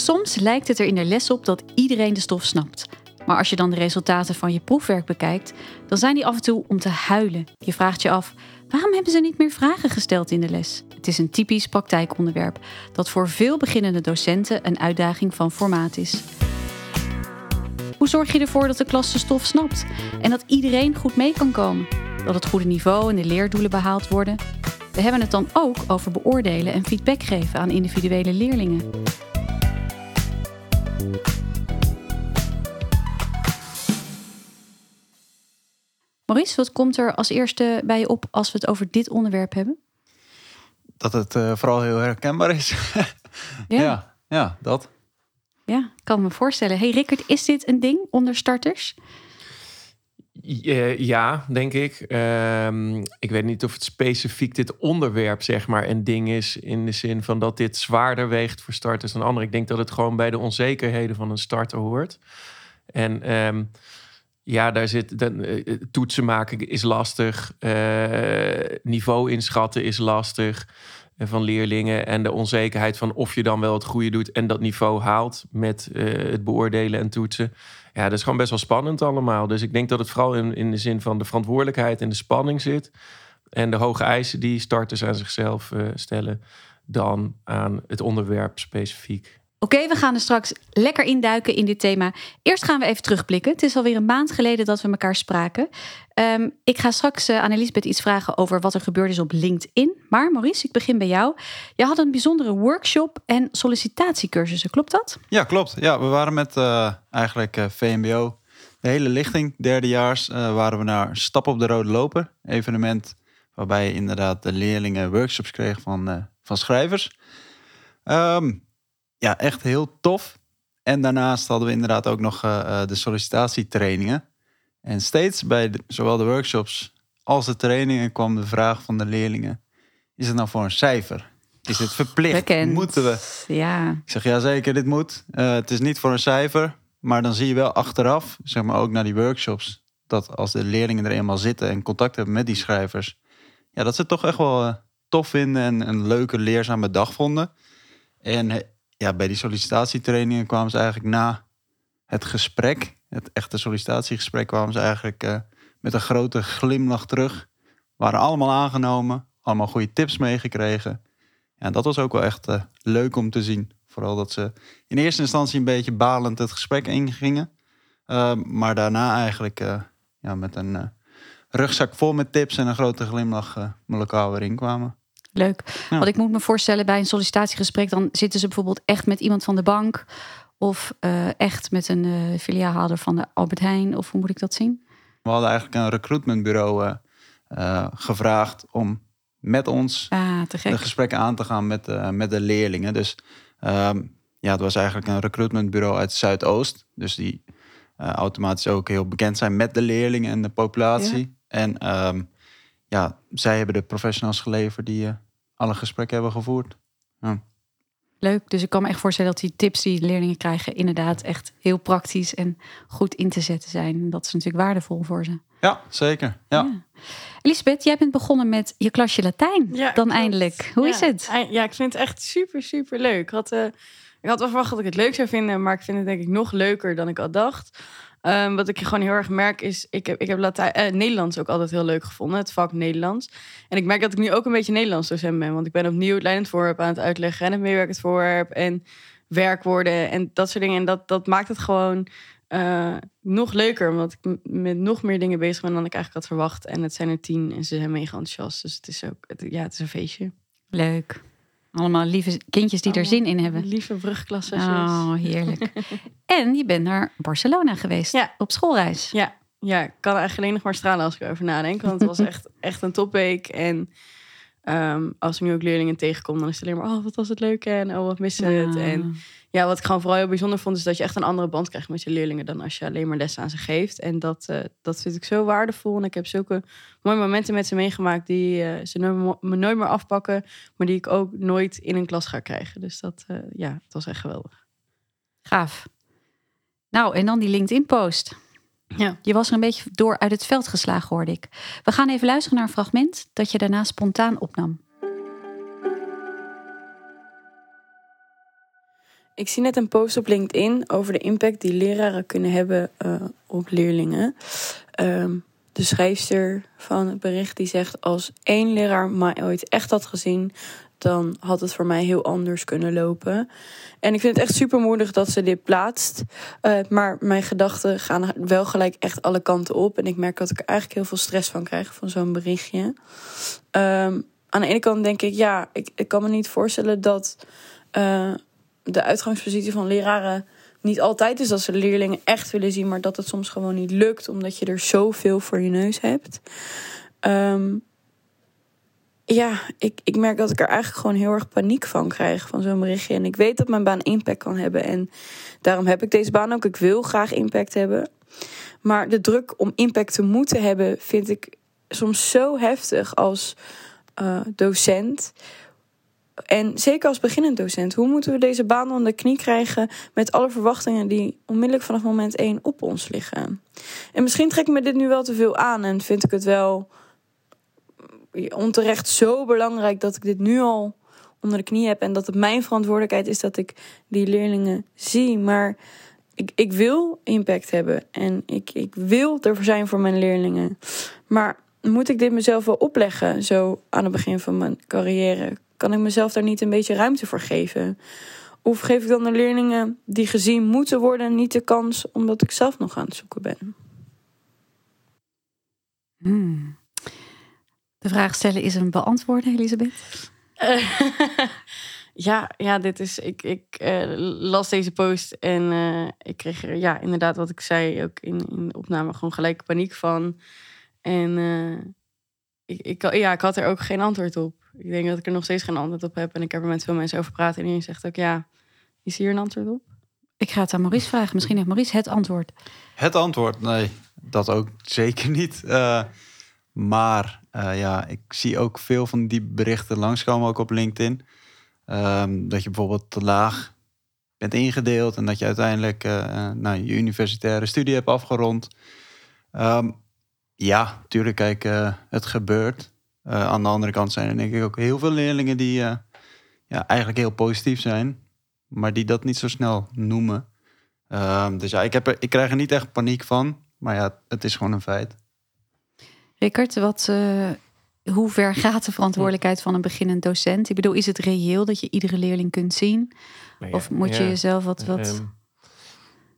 Soms lijkt het er in de les op dat iedereen de stof snapt. Maar als je dan de resultaten van je proefwerk bekijkt, dan zijn die af en toe om te huilen. Je vraagt je af, waarom hebben ze niet meer vragen gesteld in de les? Het is een typisch praktijkonderwerp dat voor veel beginnende docenten een uitdaging van formaat is. Hoe zorg je ervoor dat de klas de stof snapt en dat iedereen goed mee kan komen? Dat het goede niveau en de leerdoelen behaald worden? We hebben het dan ook over beoordelen en feedback geven aan individuele leerlingen. Maurice, wat komt er als eerste bij je op als we het over dit onderwerp hebben? Dat het uh, vooral heel herkenbaar is. ja. ja. Ja, dat. Ja, kan me voorstellen. Hey Rickert, is dit een ding onder starters? Ja, denk ik. Um, ik weet niet of het specifiek dit onderwerp, zeg maar, een ding is. In de zin van dat dit zwaarder weegt voor starters dan anderen. Ik denk dat het gewoon bij de onzekerheden van een starter hoort. En um, ja, daar zit dan, uh, toetsen maken is lastig. Uh, niveau inschatten is lastig uh, van leerlingen. En de onzekerheid van of je dan wel het goede doet en dat niveau haalt met het beoordelen en toetsen. Ja, dat is gewoon best wel spannend allemaal. Dus ik denk dat het vooral in, in de zin van de verantwoordelijkheid en de spanning zit. En de hoge eisen die starters aan zichzelf stellen. Dan aan het onderwerp specifiek. Oké, we gaan er straks lekker induiken in dit thema. Eerst gaan we even terugblikken. Het is alweer een maand geleden dat we elkaar spraken. Um, ik ga straks uh, aan Elisabeth iets vragen over wat er gebeurd is op LinkedIn. Maar Maurice, ik begin bij jou. Je had een bijzondere workshop en sollicitatiecursussen, klopt dat? Ja, klopt. Ja, we waren met uh, eigenlijk uh, VMBO, de hele lichting, derdejaars, waren we naar Stap op de Rode Loper. Evenement waarbij inderdaad de leerlingen workshops kreeg van, van schrijvers. Um, ja, echt heel tof. En daarnaast hadden we inderdaad ook nog uh, de sollicitatietrainingen. En steeds bij zowel de workshops als de trainingen kwam de vraag van de leerlingen: is het nou voor een cijfer? Is het verplicht? Bekend. Moeten we? Ja. Ik zeg ja, zeker, dit moet. Uh, het is niet voor een cijfer, maar dan zie je wel achteraf, zeg maar ook naar die workshops, dat als de leerlingen er eenmaal zitten en contact hebben met die schrijvers, ja, dat ze het toch echt wel uh, tof vinden en een leuke, leerzame dag vonden. En ja, bij die sollicitatietrainingen kwamen ze eigenlijk na het gesprek, het echte sollicitatiegesprek, kwamen ze eigenlijk uh, met een grote glimlach terug. Waren allemaal aangenomen, allemaal goede tips meegekregen. En dat was ook wel echt uh, leuk om te zien. Vooral dat ze in eerste instantie een beetje balend het gesprek ingingen. Uh, maar daarna eigenlijk ja, met een rugzak vol met tips en een grote glimlach met elkaar weer inkwamen. Leuk. Want ik moet me voorstellen, bij een sollicitatiegesprek, dan zitten ze bijvoorbeeld echt met iemand van de bank. Of uh, echt met een uh, filiaalhouder van de Albert Heijn. Of hoe moet ik dat zien? We hadden eigenlijk een recruitmentbureau uh, gevraagd om met ons ah, de gesprekken aan te gaan met, met de leerlingen. Dus um, ja, het was eigenlijk een recruitmentbureau uit Zuidoost. Dus die automatisch ook heel bekend zijn met de leerlingen en de populatie. Ja. En um, ja, zij hebben de professionals geleverd die uh, alle gesprekken hebben gevoerd. Ja. Leuk, dus ik kan me echt voorstellen dat die tips die leerlingen krijgen inderdaad echt heel praktisch en goed in te zetten zijn. Dat is natuurlijk waardevol voor ze. Ja, zeker. Ja. ja. Elisabeth, jij bent begonnen met je klasje Latijn ja, dan eindelijk. Hoe is het? Ja, ik vind het echt super, super leuk. Ik had, uh, ik had wel verwacht dat ik het leuk zou vinden, maar ik vind het denk ik nog leuker dan ik al dacht. Um, wat ik gewoon heel erg merk is, ik heb, ik heb eh, Nederlands ook altijd heel leuk gevonden, het vak Nederlands. En ik merk dat ik nu ook een beetje Nederlands docent ben, want ik ben opnieuw het leidend voorwerp aan het uitleggen en het meewerkend voorwerp en werkwoorden en dat soort dingen. En dat, dat maakt het gewoon uh, nog leuker, omdat ik met nog meer dingen bezig ben dan ik eigenlijk had verwacht. En het zijn er tien en ze zijn mega enthousiast, dus het is ook, ja, het is een feestje. Leuk. Allemaal lieve kindjes die er zin in hebben. Lieve brugklassen. Oh, heerlijk. en je bent naar Barcelona geweest ja. op schoolreis. Ja, ja, ik kan eigenlijk alleen nog maar stralen als ik erover nadenk. Want het was echt, echt een topweek. En um, als ik nu ook leerlingen tegenkom, dan is het alleen maar... oh, wat was het leuk en oh, wat missen we het. En ja, wat ik gewoon vooral heel bijzonder vond... is dat je echt een andere band krijgt met je leerlingen... dan als je alleen maar lessen aan ze geeft. En dat, uh, dat vind ik zo waardevol. En ik heb zulke mooie momenten met ze meegemaakt... die uh, ze nooit, me nooit meer afpakken... maar die ik ook nooit in een klas ga krijgen. Dus dat, uh, ja, het was echt geweldig. Gaaf. Nou, en dan die LinkedIn-post. Ja. Je was er een beetje door uit het veld geslagen, hoorde ik. We gaan even luisteren naar een fragment dat je daarna spontaan opnam. Ik zie net een post op LinkedIn over de impact die leraren kunnen hebben uh, op leerlingen. Um, de schrijfster van het bericht die zegt: Als één leraar mij ooit echt had gezien, dan had het voor mij heel anders kunnen lopen. En ik vind het echt super moedig dat ze dit plaatst. Uh, maar mijn gedachten gaan wel gelijk echt alle kanten op. En ik merk dat ik er eigenlijk heel veel stress van krijg van zo'n berichtje. Um, aan de ene kant denk ik, ja, ik, kan me niet voorstellen dat uh, de uitgangspositie van leraren niet altijd is dat ze leerlingen echt willen zien, maar dat het soms gewoon niet lukt omdat je er zoveel voor je neus hebt. Um, ja, ik, ik merk dat ik er eigenlijk gewoon heel erg paniek van krijg van zo'n berichtje. En ik weet dat mijn baan impact kan hebben. En daarom heb ik deze baan ook. Ik wil graag impact hebben. Maar de druk om impact te moeten hebben, vind ik soms zo heftig als uh, docent. En zeker als beginnend docent. Hoe moeten we deze baan onder de knie krijgen met alle verwachtingen die onmiddellijk vanaf moment één op ons liggen? En misschien trek ik me dit nu wel te veel aan en vind ik het wel onterecht zo belangrijk dat ik dit nu al onder de knie heb. En dat het mijn verantwoordelijkheid is dat ik die leerlingen zie. Maar ik, ik wil impact hebben. En ik, ik wil er zijn voor mijn leerlingen. Maar moet ik dit mezelf wel opleggen, zo aan het begin van mijn carrière? Kan ik mezelf daar niet een beetje ruimte voor geven? Of geef ik dan de leerlingen die gezien moeten worden niet de kans omdat ik zelf nog aan het zoeken ben? Hmm. De vraag stellen is een beantwoorden, Elisabeth? ja, ja, dit is. Ik, ik uh, las deze post en uh, ik kreeg er, ja, inderdaad, wat ik zei, ook in, in de opname, gewoon gelijk paniek van. En uh, ik, ik, ja, ik had er ook geen antwoord op. Ik denk dat ik er nog steeds geen antwoord op heb. En ik heb er met veel mensen over praten. En iedereen zegt ook, ja, is hier een antwoord op? Ik ga het aan Maurice vragen. Misschien heeft Maurice het antwoord. Het antwoord? Nee, dat ook zeker niet. maar uh, ja, ik zie ook veel van die berichten langskomen, ook op LinkedIn. Um, dat je bijvoorbeeld te laag bent ingedeeld en dat je uiteindelijk uh, nou, je universitaire studie hebt afgerond. Um, ja, natuurlijk, kijk, uh, het gebeurt. aan de andere kant zijn er denk ik ook heel veel leerlingen die ja, eigenlijk heel positief zijn, maar die dat niet zo snel noemen. Um, dus ja, ik, heb er, ik krijg er niet echt paniek van, maar ja, het is gewoon een feit. Rickert, wat, uh, hoe ver gaat de verantwoordelijkheid van een beginnend docent? Ik bedoel, is het reëel dat je iedere leerling kunt zien? Ja, of moet je jezelf wat... wat... Um,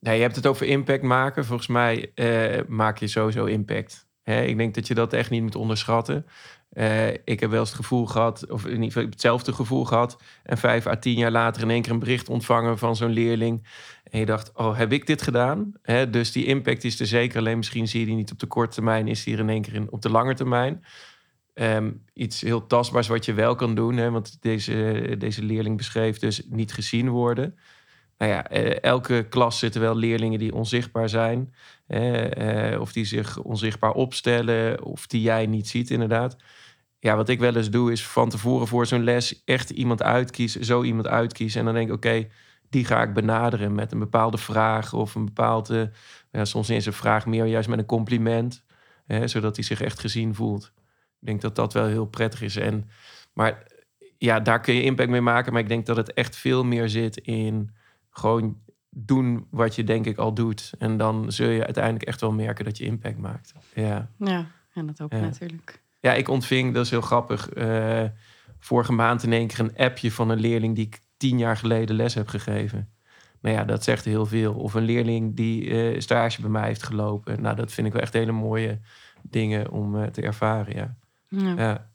nee, je hebt het over impact maken. Volgens mij uh, maak je sowieso impact. Ik denk dat je dat echt niet moet onderschatten. Uh, ik heb wel eens het gevoel gehad, of in ieder geval hetzelfde gevoel gehad. En vijf à tien jaar later in één keer een bericht ontvangen van zo'n leerling. En je dacht, oh, heb ik dit gedaan? Dus die impact is er zeker. Alleen misschien zie je die niet op de korte termijn, is die er in één keer in, op de lange termijn. Um, iets heel tastbaars wat je wel kan doen. Hè, want deze, deze leerling beschreef dus niet gezien worden. Nou ja, eh, elke klas zitten wel leerlingen die onzichtbaar zijn. Eh, of die zich onzichtbaar opstellen. Of die jij niet ziet, inderdaad. Ja, wat ik wel eens doe, is van tevoren voor zo'n les echt iemand uitkiezen. Zo iemand uitkiezen. En dan denk ik, oké, die ga ik benaderen met een bepaalde vraag. Of een bepaalde, ja, soms is een vraag meer juist met een compliment. Zodat hij zich echt gezien voelt. Ik denk dat dat wel heel prettig is. En, maar ja, daar kun je impact mee maken. Maar ik denk dat het echt veel meer zit in gewoon doen wat je denk ik al doet. En dan zul je uiteindelijk echt wel merken dat je impact maakt. Ja, ja en dat ook natuurlijk. Ja, ik ontving, dat is heel grappig, uh, vorige maand in één keer een appje van een leerling die ik tien jaar geleden les heb gegeven. Nou ja, dat zegt heel veel. Of een leerling die uh, stage bij mij heeft gelopen. Nou, dat vind ik wel echt hele mooie dingen om uh, te ervaren, ja. ja. ja.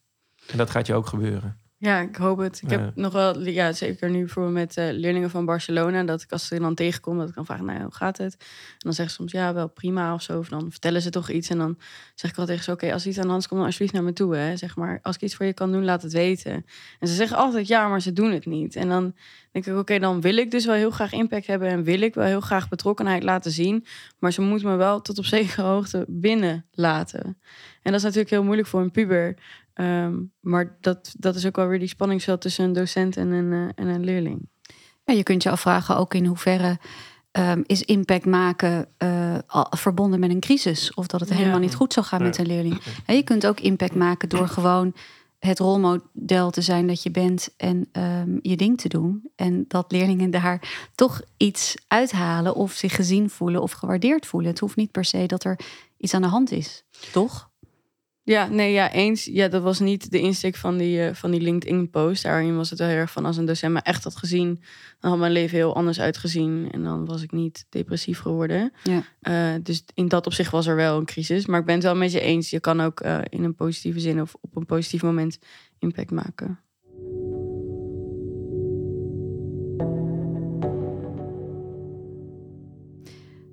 En dat gaat je ook gebeuren. Ja, ik hoop het. Ik heb nog wel, ja, zeker nu voor met uh, leerlingen van Barcelona, dat ik als ze dan tegenkom, dat ik dan vraag, nou, hoe gaat het? En dan zeggen ze soms, ja, wel prima of zo. Of dan vertellen ze toch iets. En dan zeg ik al tegen ze, oké, als iets aan de hand komt, dan alsjeblieft naar me toe. Hè. Zeg maar, als ik iets voor je kan doen, laat het weten. En ze zeggen altijd ja, maar ze doen het niet. En dan denk ik, oké, dan wil ik dus wel heel graag impact hebben en wil ik wel heel graag betrokkenheid laten zien. Maar ze moeten me wel tot op zekere hoogte binnen laten. En dat is natuurlijk heel moeilijk voor een puber. Um, maar dat, dat is ook wel weer die spanningsveld tussen een docent en een, uh, en een leerling. Ja, je kunt je afvragen ook in hoeverre um, is impact maken uh, verbonden met een crisis. Of dat het helemaal niet goed zou gaan met een leerling. En je kunt ook impact maken door gewoon het rolmodel te zijn dat je bent en ehm, je ding te doen. En dat leerlingen daar toch iets uithalen of zich gezien voelen of gewaardeerd voelen. Het hoeft niet per se dat er iets aan de hand is, toch? Ja, nee, ja, eens. Ja, dat was niet de insteek van die, eh, van die LinkedIn-post. Daarin was het wel heel erg van als een docent me echt had gezien, dan had mijn leven heel anders uitgezien. En dan was ik niet depressief geworden. Ja. Eh, dus in dat opzicht was er wel een crisis. Maar ik ben het wel met je eens. Je kan ook eh, in een positieve zin of op een positief moment impact maken.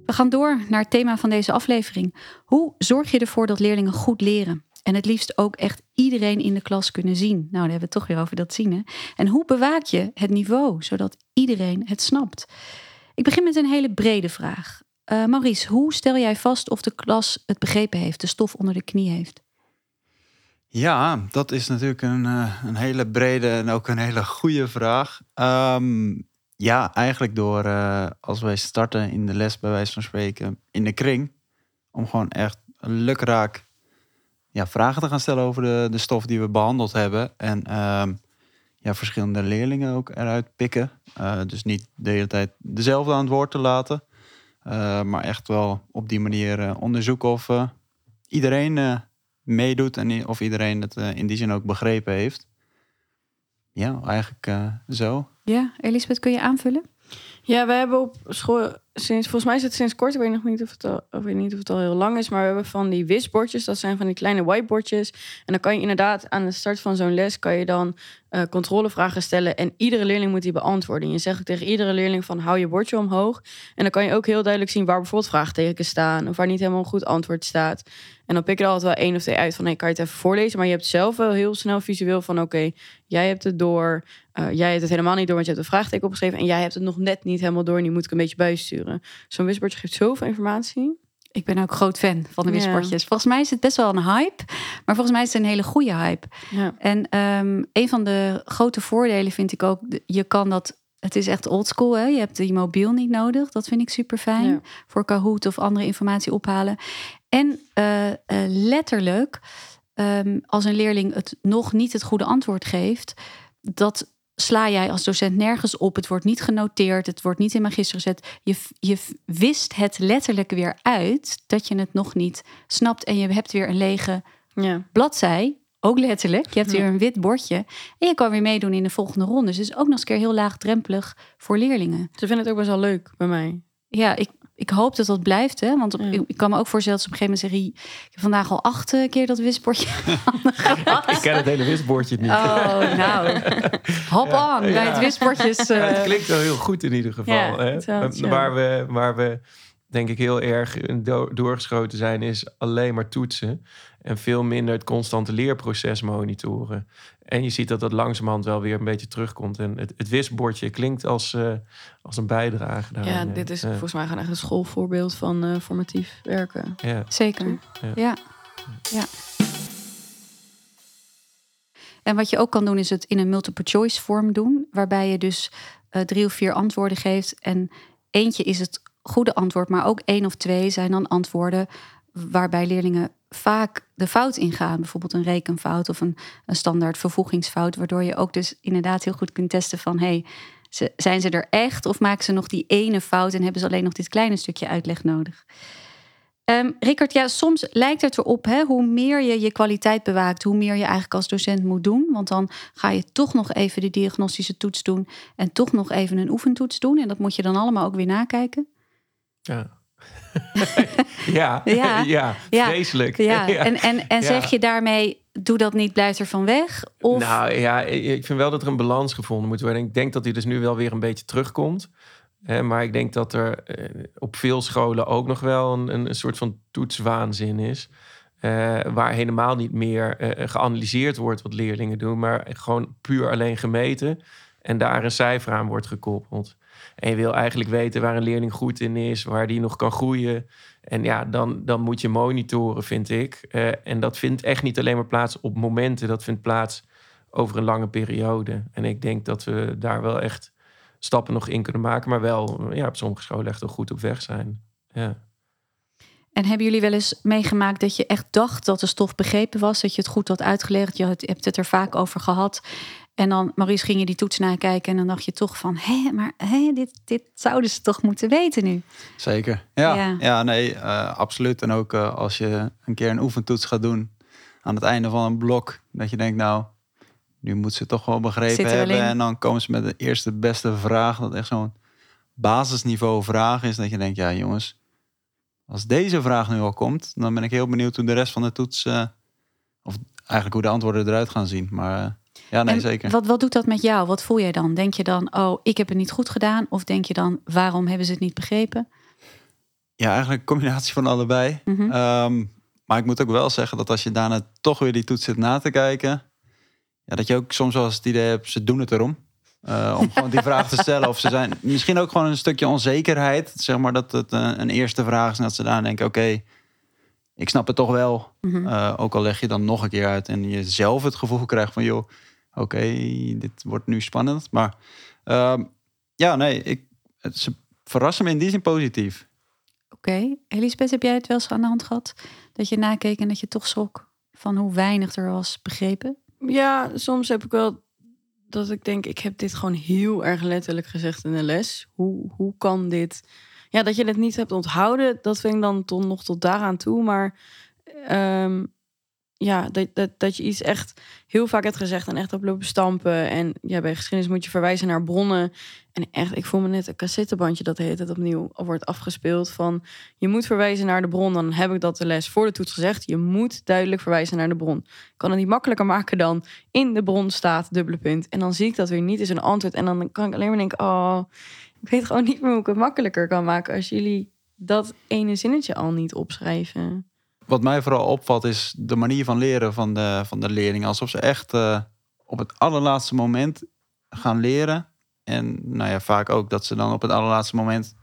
We gaan door naar het thema van deze aflevering. Hoe zorg je ervoor dat leerlingen goed leren? En het liefst ook echt iedereen in de klas kunnen zien. Nou, dan hebben we het toch weer over dat zien. Hè? En hoe bewaak je het niveau, zodat iedereen het snapt? Ik begin met een hele brede vraag. Uh, Maurice, hoe stel jij vast of de klas het begrepen heeft, de stof onder de knie heeft? Ja, dat is natuurlijk een, uh, een hele brede en ook een hele goede vraag. Um, ja, eigenlijk door uh, als wij starten in de les, bij wijze van spreken, in de kring, om gewoon echt lukraak ja, vragen te gaan stellen over de, de stof die we behandeld hebben. En um, ja, verschillende leerlingen ook eruit pikken. Uh, dus niet de hele tijd dezelfde aan het woord te laten. Uh, maar echt wel op die manier onderzoeken of iedereen meedoet en of iedereen het in die zin ook begrepen heeft. Ja, eigenlijk zo. Ja, Elisabeth, kun je aanvullen? Ja, we hebben op school sinds, volgens mij is het sinds kort, ik weet nog niet of het al, of weet niet of het al heel lang is, maar we hebben van die wisbordjes, dat zijn van die kleine whiteboardjes. En dan kan je inderdaad aan de start van zo'n les, kan je dan uh, controlevragen stellen en iedere leerling moet die beantwoorden. Je zegt tegen iedere leerling van hou je bordje omhoog. En dan kan je ook heel duidelijk zien waar bijvoorbeeld vraagtekens staan of waar niet helemaal een goed antwoord staat. En dan pik je er altijd wel één of twee uit van, hey, kan je het even voorlezen? Maar je hebt zelf wel heel snel visueel van, oké, jij hebt het door, uh, jij hebt het helemaal niet door, want je hebt een vraagteken opgeschreven en jij hebt het nog net niet helemaal door en die moet ik een beetje bijsturen. Zo'n wisbordje geeft zoveel informatie. Ik ben ook groot fan van de wisbordjes. Ja. Volgens mij is het best wel een hype, maar volgens mij is het een hele goede hype. Ja. En um, een van de grote voordelen vind ik ook, je kan dat het is echt oldschool. Hè? Je hebt die mobiel niet nodig. Dat vind ik super fijn. Ja. Voor Kahoot of andere informatie ophalen. En uh, uh, letterlijk, um, als een leerling het nog niet het goede antwoord geeft, dat sla jij als docent nergens op. Het wordt niet genoteerd. Het wordt niet in magister gezet. Je, je wist het letterlijk weer uit dat je het nog niet snapt. En je hebt weer een lege ja. bladzij. Ook letterlijk. Je hebt weer een wit bordje. En je kan weer meedoen in de volgende ronde. Dus het is ook nog eens een keer heel laagdrempelig voor leerlingen. Ze vinden het ook best wel leuk bij mij. Ja, ik, ik hoop dat dat blijft. Hè? Want ja. ik kan me ook voorstellen dat ze op een gegeven moment zeggen... ik heb vandaag al acht eh, keer dat wisbordje Ik ken het hele wisbordje niet. Oh, nou. Hop Ja, on bij het wisbordjes. eh, Ja, het klinkt wel heel goed in ieder geval. Ja, hè? waar, we, waar we denk ik heel erg doorgeschoten zijn, is alleen maar toetsen. En veel minder het constante leerproces monitoren. En je ziet dat dat langzamerhand wel weer een beetje terugkomt. En het, het wisbordje klinkt als, eh, als een bijdrage. Ja, dit is volgens mij gewoon echt een schoolvoorbeeld van eh, formatief werken. Ja. Zeker. Ja. Ja. ja. En wat je ook kan doen, is het in een multiple choice vorm doen. Waarbij je dus eh, drie of vier antwoorden geeft. En eentje is het goede antwoord, maar ook één of twee zijn dan antwoorden waarbij leerlingen vaak de fout ingaan. Bijvoorbeeld een rekenfout of een, standaard vervoegingsfout. Waardoor je ook dus inderdaad heel goed kunt testen van... Hey, zijn ze er echt of maken ze nog die ene fout... en hebben ze alleen nog dit kleine stukje uitleg nodig? Ehm Rickard, ja, soms lijkt het erop, hè, hoe meer je je kwaliteit bewaakt, hoe meer je eigenlijk als docent moet doen. Want dan ga je toch nog even de diagnostische toets doen en toch nog even een oefentoets doen. En dat moet je dan allemaal ook weer nakijken. Ja. ja. Ja. ja, Ja. vreselijk. Ja, en, en, en Ja. zeg je daarmee, doe dat niet, blijf er van weg? Of, Nou ja, ik vind wel dat er een balans gevonden moet worden. Ik denk dat die dus nu wel weer een beetje terugkomt. Maar ik denk dat er eh, op veel scholen ook nog wel een, een, een soort van toetswaanzin is. eh, waar helemaal niet meer eh, geanalyseerd wordt wat leerlingen doen, maar gewoon puur alleen gemeten. En daar een cijfer aan wordt gekoppeld. En je wil eigenlijk weten waar een leerling goed in is, waar die nog kan groeien. En ja, dan, dan moet je monitoren, vind ik. Eh, en dat vindt echt niet alleen maar plaats op momenten, dat vindt plaats over een lange periode. En ik denk dat we daar wel echt stappen nog in kunnen maken, maar wel ja, op sommige scholen echt wel goed op weg zijn. Ja. En hebben jullie wel eens meegemaakt dat je echt dacht dat de stof begrepen was, dat je het goed had uitgelegd, je hebt het er vaak over gehad. En dan, Maurice, ging je die toets nakijken en dan dacht je toch van, hé, maar hé, dit, dit zouden ze toch moeten weten nu? Zeker. Ja, Ja. ja. nee, eh, absoluut. En ook eh, als je een keer een oefentoets gaat doen aan het einde van een blok, dat je denkt, nou, nu moet ze toch wel begrepen hebben. En dan komen ze met de eerste beste vraag, dat echt zo'n basisniveau vraag is, dat je denkt, ja jongens, als deze vraag nu al komt, dan ben ik heel benieuwd hoe de rest van de toets, eh, of eigenlijk hoe de antwoorden eruit gaan zien. Maar eh, ja, nee, en zeker. Wat, wat doet dat met jou? Wat voel jij dan? Denk je dan, oh, ik heb het niet goed gedaan? Of denk je dan, waarom hebben ze het niet begrepen? Ja, eigenlijk een combinatie van allebei. Mhm. Ehm, maar ik moet ook wel zeggen dat als je daarna toch weer die toets zit na te kijken, ja, dat je ook soms wel eens het idee hebt, ze doen het erom. Eh, om gewoon die vraag te stellen. Of ze zijn misschien ook gewoon een stukje onzekerheid. Zeg maar dat het eh, een eerste vraag is en dat ze daar denken, oké, ik snap het toch wel. Mhm. Eh, ook al leg je dan nog een keer uit en je zelf het gevoel krijgt van, joh, oké, dit wordt nu spannend. Maar ehm, ja, nee, ik, het, ze verrassen me in die zin positief. Oké. Elisabeth, heb jij het wel eens aan de hand gehad? Dat je nakeek en dat je toch schrok van hoe weinig er was begrepen? Ja, soms heb ik wel dat ik denk, ik heb dit gewoon heel erg letterlijk gezegd in de les. Hoe, hoe kan dit? Ja, dat je het niet hebt onthouden, dat vind ik dan toch nog tot daaraan toe. Maar ehm, ja, dat, dat, dat je iets echt heel vaak hebt gezegd en echt op lopen stampen. En ja, bij geschiedenis moet je verwijzen naar bronnen. En echt, ik voel me net een cassettebandje dat hele tijd opnieuw wordt afgespeeld. Van je moet verwijzen naar de bron. Dan heb ik dat de les voor de toets gezegd. Je moet duidelijk verwijzen naar de bron. Kan het niet makkelijker maken dan in de bron staat dubbele punt. En dan zie ik dat weer niet als een antwoord. En dan kan ik alleen maar denken, oh, ik weet gewoon niet meer hoe ik het makkelijker kan maken als jullie dat ene zinnetje al niet opschrijven. Wat mij vooral opvalt is de manier van leren van de, van de leerlingen. Alsof ze echt eh, op het allerlaatste moment gaan leren. En nou ja, vaak ook dat ze dan op het allerlaatste moment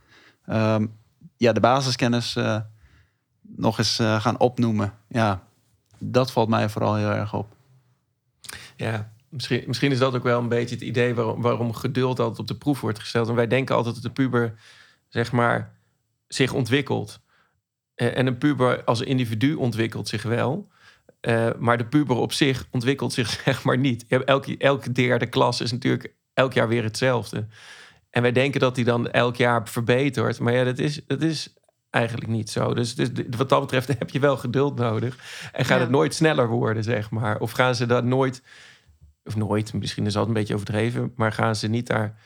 ehm, ja, de basiskennis eh, nog eens eh, gaan opnoemen. Ja, dat valt mij vooral heel erg op. Ja, misschien, misschien is dat ook wel een beetje het idee waarom, waarom geduld altijd op de proef wordt gesteld. En wij denken altijd dat de puber, zeg maar, zich ontwikkelt. Eh, en een puber als individu ontwikkelt zich wel. Eh, maar de puber op zich ontwikkelt zich zeg maar niet. Elke, elke derde klas is natuurlijk elk jaar weer hetzelfde. En wij denken dat die dan elk jaar verbetert. Maar ja, dat is, dat is eigenlijk niet zo. Dus, dus wat dat betreft heb je wel geduld nodig. En gaat Ja. het nooit sneller worden, zeg maar. Of gaan ze dat nooit... Of nooit, misschien is dat een beetje overdreven... maar gaan ze niet daar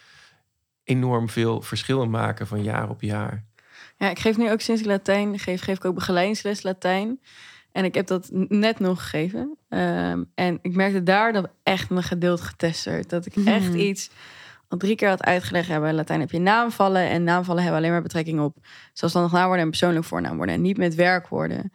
enorm veel verschillen maken van jaar op jaar? Ja, ik geef nu ook sinds ik Latijn geef, geef ik ook begeleidingsles Latijn. En ik heb dat net nog gegeven. Ehm, en ik merkte daar dat echt mijn geduld getest werd. Dat ik echt Mhm. iets al drie keer had uitgelegd. Ja, bij Latijn heb je naamvallen. En naamvallen hebben alleen maar betrekking op zelfstandig naamwoorden en persoonlijk voornaamwoorden. En niet met werkwoorden.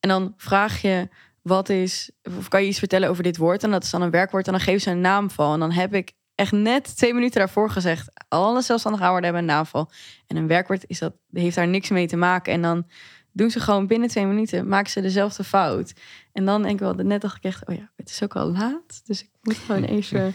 En dan vraag je, wat is... Of kan je iets vertellen over dit woord? En dat is dan een werkwoord. En dan geven ze een naamval. En dan heb ik echt net twee minuten daarvoor gezegd... alle zelfstandige naamwoorden hebben een naamval. En een werkwoord is dat, heeft daar niks mee te maken. En dan doen ze gewoon binnen twee minuten, maken ze dezelfde fout. En dan denk ik wel, net dacht ik echt, oh ja, het is ook al laat. Dus ik moet gewoon even...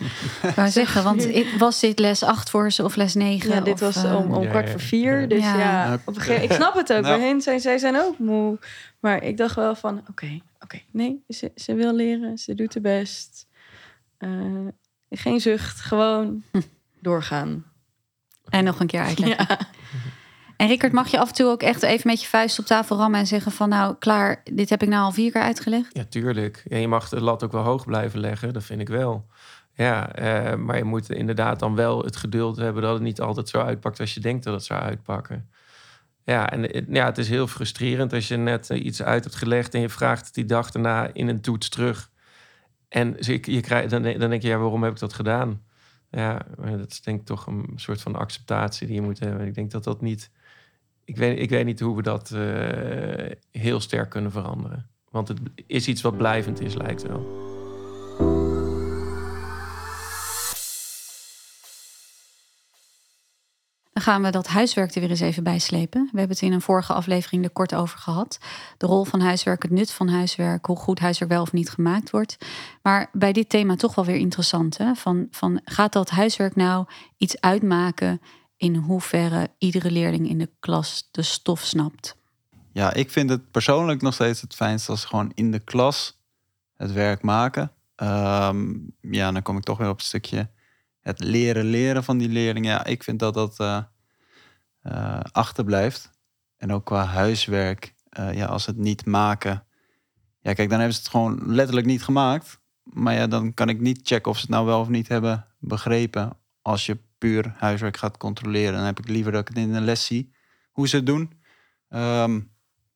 Wou zeggen, want ik, was dit les 8 voor ze of les 9? Ja, dit of, was eh, om, om Ja, kwart voor vier. Ja. Dus Ja. op een gegeven, ik snap het ook. Bij hen zijn zij zijn ook moe. Maar ik dacht wel van, oké, oké, nee, ze, ze wil leren, ze doet haar best. Eh, geen zucht, gewoon doorgaan. En nog een keer uitleggen. Ja. En Rickert, mag je af en toe ook echt even met je vuist op tafel rammen en zeggen van nou, klaar, dit heb ik nou al vier keer uitgelegd? Ja, tuurlijk. Ja, je mag de lat ook wel hoog blijven leggen, dat vind ik wel. Ja, eh, maar je moet inderdaad dan wel het geduld hebben dat het niet altijd zo uitpakt als je denkt dat het zou uitpakken. Ja, en het- ja, het is heel frustrerend als je net eh, iets uit hebt gelegd en je vraagt die dag daarna in een toets terug. En ze- je krijgt, dan, dan denk je, ja, waarom heb ik dat gedaan? Ja, dat is denk ik toch een soort van acceptatie die je moet hebben. Ik denk dat dat niet... Ik weet, ik weet niet hoe we dat eh, heel sterk kunnen veranderen. Want het is iets wat blijvend is, lijkt wel. Gaan we dat huiswerk er weer eens even bij slepen. We hebben het in een vorige aflevering er kort over gehad. De rol van huiswerk, het nut van huiswerk, hoe goed huiswerk wel of niet gemaakt wordt. Maar bij dit thema toch wel weer interessant. Hè? Van, van, gaat dat huiswerk nou iets uitmaken in hoeverre iedere leerling in de klas de stof snapt? ja, ik vind het persoonlijk nog steeds het fijnst als gewoon in de klas het werk maken. Ehm, ja, dan kom ik toch weer op het stukje het leren leren van die leerlingen. Ja, ik vind dat dat eh, eh, achterblijft. En ook qua huiswerk, eh, ja, als het niet maken. Ja, kijk, dan hebben ze het gewoon letterlijk niet gemaakt. Maar ja, dan kan ik niet checken of ze het nou wel of niet hebben begrepen. Als je puur huiswerk gaat controleren, dan heb ik liever dat ik het in de les zie hoe ze het doen. Ehm,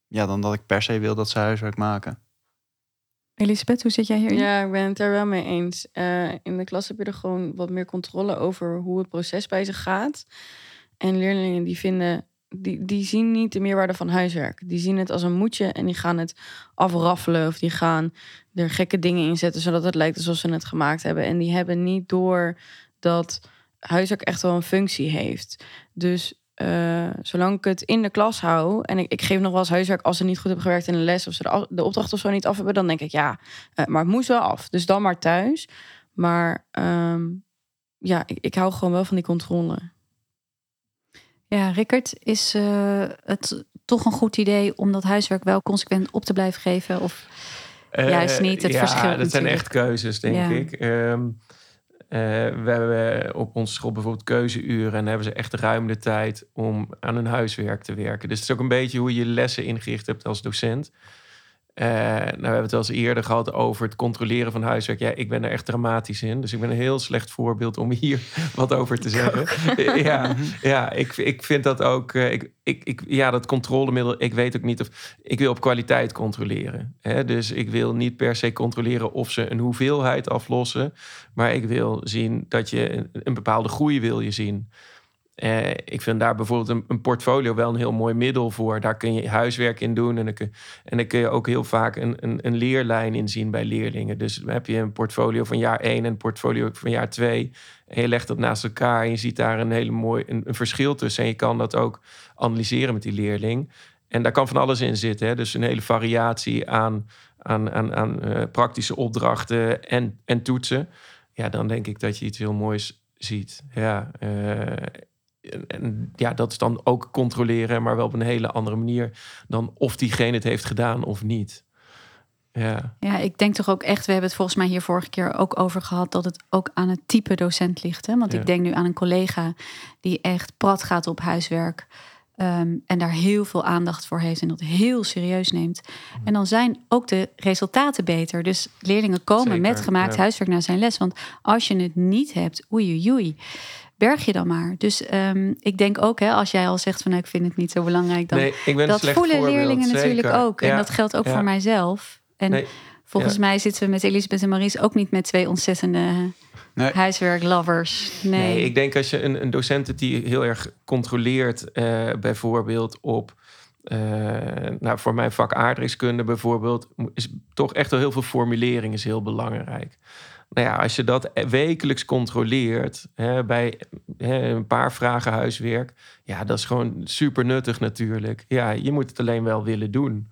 ja, dan dat ik per se wil dat ze huiswerk maken. Elisabeth, hoe zit jij hierin? Ja, ik ben het er wel mee eens. Eh, in de klas heb je er gewoon wat meer controle over hoe het proces bij ze gaat. En leerlingen die vinden, die, die zien niet de meerwaarde van huiswerk. Die zien het als een moedje en die gaan het afraffelen of die gaan er gekke dingen in zetten zodat het lijkt alsof ze het gemaakt hebben. En die hebben niet door dat huiswerk echt wel een functie heeft. Dus uh, zolang ik het in de klas hou en ik, ik, geef nog wel eens huiswerk als ze niet goed hebben gewerkt in de les of ze de, opdracht of zo niet af hebben, dan denk ik ja, uh, maar het moest wel af. Dus dan maar thuis. Maar um, ja, ik, ik, hou gewoon wel van die controle. Ja, Rickert, is uh, het toch een goed idee om dat huiswerk wel consequent op te blijven geven? Of juist niet? Het ja, verschil. Dat zijn echt keuzes, denk ja. ik. Um, uh, we hebben op onze school bijvoorbeeld keuzeuren en hebben ze echt ruim de tijd om aan hun huiswerk te werken. Dus het is ook een beetje hoe je lessen ingericht hebt als docent. Uh, nou, we hebben het wel eens eerder gehad over het controleren van huiswerk. Ja, ik ben er echt dramatisch in. Dus ik ben een heel slecht voorbeeld om hier wat over te zeggen. ja, ja ik, ik vind dat ook. Uh, ik, ik, ik, ja, dat controlemiddel. Ik weet ook niet of. Ik wil op kwaliteit controleren. Hè? Dus ik wil niet per se controleren of ze een hoeveelheid aflossen. Maar ik wil zien dat je een, een bepaalde groei wil je zien. Uh, ik vind daar bijvoorbeeld een, portfolio wel een heel mooi middel voor. Daar kun je huiswerk in doen. En dan kun, en je ook heel vaak een, een, een leerlijn in zien bij leerlingen. Dus dan heb je een portfolio van jaar 1 en een portfolio van jaar 2. En je legt dat naast elkaar en je ziet daar een hele mooi een, verschil tussen. En je kan dat ook analyseren met die leerling. En daar kan van alles in zitten. Hè? Dus een hele variatie aan, aan, aan, aan uh, praktische opdrachten en, en toetsen. Ja, dan denk ik dat je iets heel moois ziet. Ja, uh, en ja, dat is dan ook controleren, maar wel op een hele andere manier dan of diegene het heeft gedaan of niet. Ja. ja, ik denk toch ook echt, we hebben het volgens mij hier vorige keer ook over gehad, dat het ook aan het type docent ligt. Hè? Want Ja. ik denk nu aan een collega die echt prat gaat op huiswerk. ehm, en daar heel veel aandacht voor heeft en dat heel serieus neemt. Mhm. En dan zijn ook de resultaten beter. Dus leerlingen komen Zeker, met gemaakt ja. huiswerk naar zijn les. Want als je het niet hebt, oei oei oei, berg je dan maar. Dus ehm, ik denk ook, hè, als jij al zegt van nou, ik vind het niet zo belangrijk, dan Nee, ik ben dat voelen leerlingen natuurlijk ook. En dat geldt ook ja. voor mijzelf. En Nee, volgens ja. mij zitten we met Elisabeth en Maries ook niet met twee ontzettende Nee. huiswerklovers. Nee. Nee, ik denk als je een, een docent hebt die heel erg controleert, eh, bijvoorbeeld op. eh, nou, voor mijn vak aardrijkskunde bijvoorbeeld, is toch echt wel heel veel formulering is heel belangrijk. Nou ja, als je dat wekelijks controleert hè, bij hè, een paar vragen huiswerk, ja, dat is gewoon super nuttig natuurlijk. Ja, je moet het alleen wel willen doen.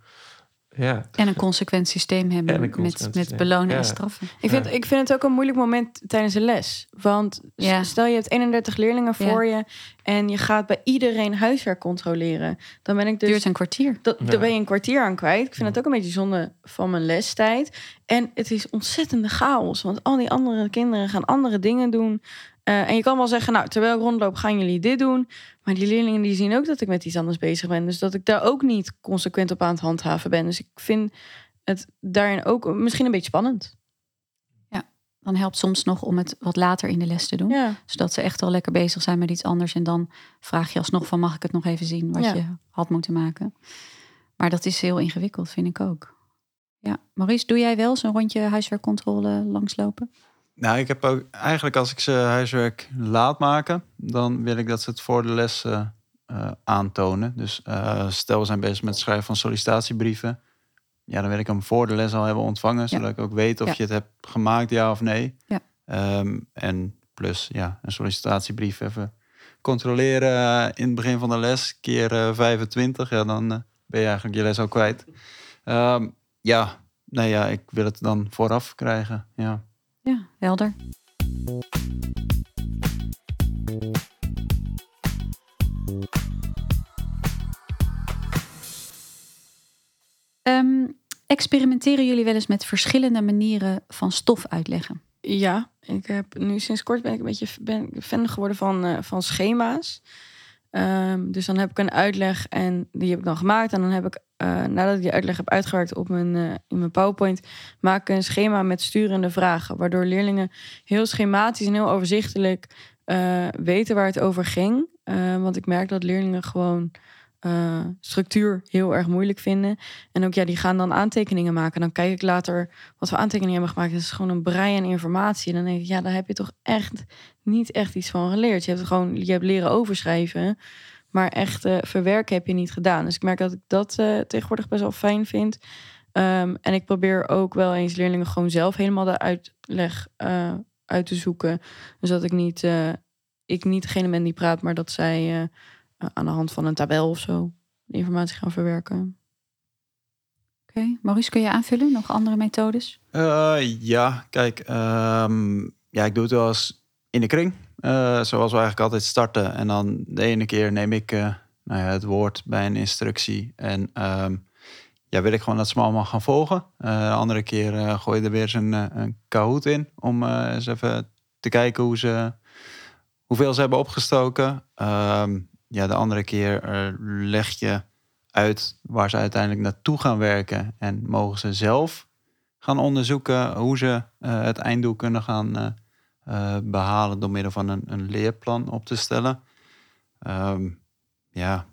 Ja, En een consequent systeem hebben met, consequent met systeem. belonen en straffen. Ik vind, ik vind het ook een moeilijk moment tijdens een les. Want stel je hebt 31 leerlingen Ja. voor je en je gaat bij iedereen huiswerk controleren. Dan ben ik dus. Duurt een kwartier. Dat, Ja. Daar ben je een kwartier aan kwijt. Ik vind het ook een beetje zonde van mijn lestijd. En het is ontzettende chaos. Want al die andere kinderen gaan andere dingen doen. Eh, en je kan wel zeggen, nou, terwijl ik rondloop, gaan jullie dit doen. Maar die leerlingen die zien ook dat ik met iets anders bezig ben. Dus dat ik daar ook niet consequent op aan het handhaven ben. Dus ik vind het daarin ook misschien een beetje spannend. Dan helpt soms nog om het wat later in de les te doen. Ja. Zodat ze echt al lekker bezig zijn met iets anders. En dan vraag je alsnog van mag ik het nog even zien wat Ja. je had moeten maken. Maar dat is heel ingewikkeld, vind ik ook. Ja, Maurice, doe jij wel zo'n rondje huiswerkcontrole langslopen? Nou, ik heb ook eigenlijk als ik ze huiswerk laat maken, dan wil ik dat ze het voor de les eh, eh, aantonen. Dus eh, stel we zijn bezig met het schrijven van sollicitatiebrieven. Ja, dan wil ik hem voor de les al hebben ontvangen, zodat ik ook weet of Ja. je het hebt gemaakt, ja of nee. Ja. Ehm, en plus, ja, een sollicitatiebrief even controleren in het begin van de les, keer eh, 25. Ja, dan ben je eigenlijk je les al kwijt. Ehm, ja, nee, ja, ik wil het dan vooraf krijgen, ja. Ja, helder. Experimenteren jullie wel eens met verschillende manieren van stof uitleggen? Ja, ik heb nu sinds kort ben ik een beetje ben fan geworden van, eh, van schema's. Ehm, dus dan heb ik een uitleg en die heb ik dan gemaakt. En dan heb ik, eh, nadat ik die uitleg heb uitgewerkt op mijn, eh, in mijn PowerPoint, maak ik een schema met sturende vragen. Waardoor leerlingen heel schematisch en heel overzichtelijk eh, weten waar het over ging. Want ik merk dat leerlingen gewoon structuur heel erg moeilijk vinden. En ook ja, die gaan dan aantekeningen maken. Dan kijk ik later wat we aantekeningen hebben gemaakt. Het is gewoon een brei aan informatie. En dan denk ik, ja, daar heb je toch echt niet echt iets van geleerd. Je hebt gewoon, je hebt leren overschrijven. Maar echt eh, verwerken heb je niet gedaan. Dus ik merk dat ik dat eh, tegenwoordig best wel fijn vind. Ehm, en ik probeer ook wel eens leerlingen gewoon zelf helemaal de uitleg eh, uit te zoeken. Dus dat ik niet, eh, ik niet degene ben die praat, maar dat zij aan de hand van een tabel of zo de informatie gaan verwerken. Oké, Maurice, kun je aanvullen? Nog andere methodes? Eh, ja, kijk, ehm, ja, ik doe het wel eens in de kring. Eh, zoals we eigenlijk altijd starten. En dan de ene keer neem ik eh, nou ja, het woord bij een instructie. En ehm, ja, wil ik gewoon dat ze me allemaal gaan volgen. Eh, de andere keer gooi je er weer eens een, een Kahoot in. Om eens even te kijken hoe ze, hoeveel ze hebben opgestoken. Ehm, ja, de andere keer leg je uit waar ze uiteindelijk naartoe gaan werken. En mogen ze zelf gaan onderzoeken hoe ze het einddoel kunnen gaan eh, behalen door middel van een, een leerplan op te stellen. Ehm, ja,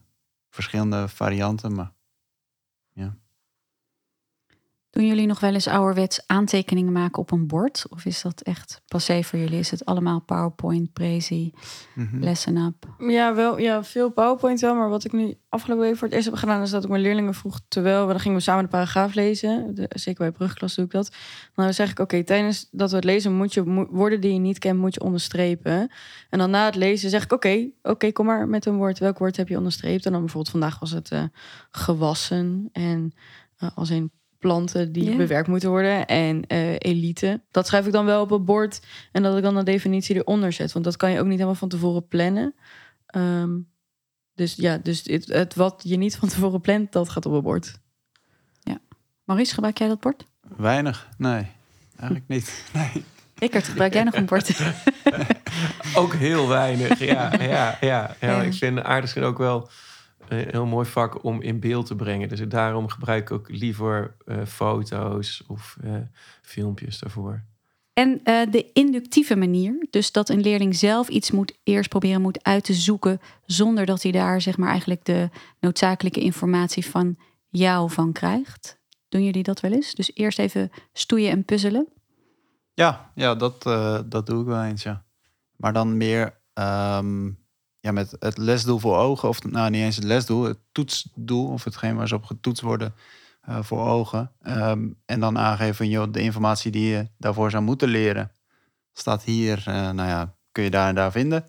verschillende varianten, maar Doen jullie nog wel eens ouderwets aantekeningen maken op een bord? Of is dat echt passé voor jullie? Is het allemaal PowerPoint, Prezi, mhm. Lesson Up? Ja, wel, ja, veel PowerPoint wel. Maar wat ik nu afgelopen week voor het eerst heb gedaan... is dat ik mijn leerlingen vroeg... terwijl we dan gingen we samen de paragraaf lezen. De, zeker bij brugklas doe ik dat. Dan zeg ik, oké, tijdens dat we het lezen... moet je woorden die je niet kent, moet je onderstrepen. En dan na het lezen zeg ik, oké, oké, kom maar met een woord. Welk woord heb je onderstreept? En dan bijvoorbeeld vandaag was het eh, gewassen. En eh, als in planten die Ja. bewerkt moeten worden. En eh, elite. Dat schrijf ik dan wel op een bord. En dat ik dan een definitie eronder zet. Want dat kan je ook niet helemaal van tevoren plannen. Ehm, dus ja, dus het, het wat je niet van tevoren plant, dat gaat op een bord. Maurice, gebruik jij dat bord? weinig. Nee, eigenlijk niet. Nee. Rickert, gebruik jij nog een bord? Ook heel weinig, ja. ja, ja, ja. Ja. Ik vind aardrijkskunde ook wel een heel mooi vak om in beeld te brengen. Dus daarom gebruik ik ook liever eh, foto's of eh, filmpjes daarvoor. En eh, de inductieve manier, dus dat een leerling zelf iets moet eerst proberen moet uit te zoeken, zonder dat hij daar zeg maar eigenlijk de noodzakelijke informatie van jou van krijgt. Doen jullie dat wel eens? Dus eerst even stoeien en puzzelen. Ja, ja dat, eh, dat doe ik wel eens, ja. Maar dan meer ehm, ja, met het lesdoel voor ogen. Of nou, niet eens het lesdoel, het toetsdoel. Of hetgeen waar ze op getoetst worden eh, voor ogen. Ehm, en dan aangeven van, joh, de informatie die je daarvoor zou moeten leren... staat hier, eh, nou ja, kun je daar en daar vinden.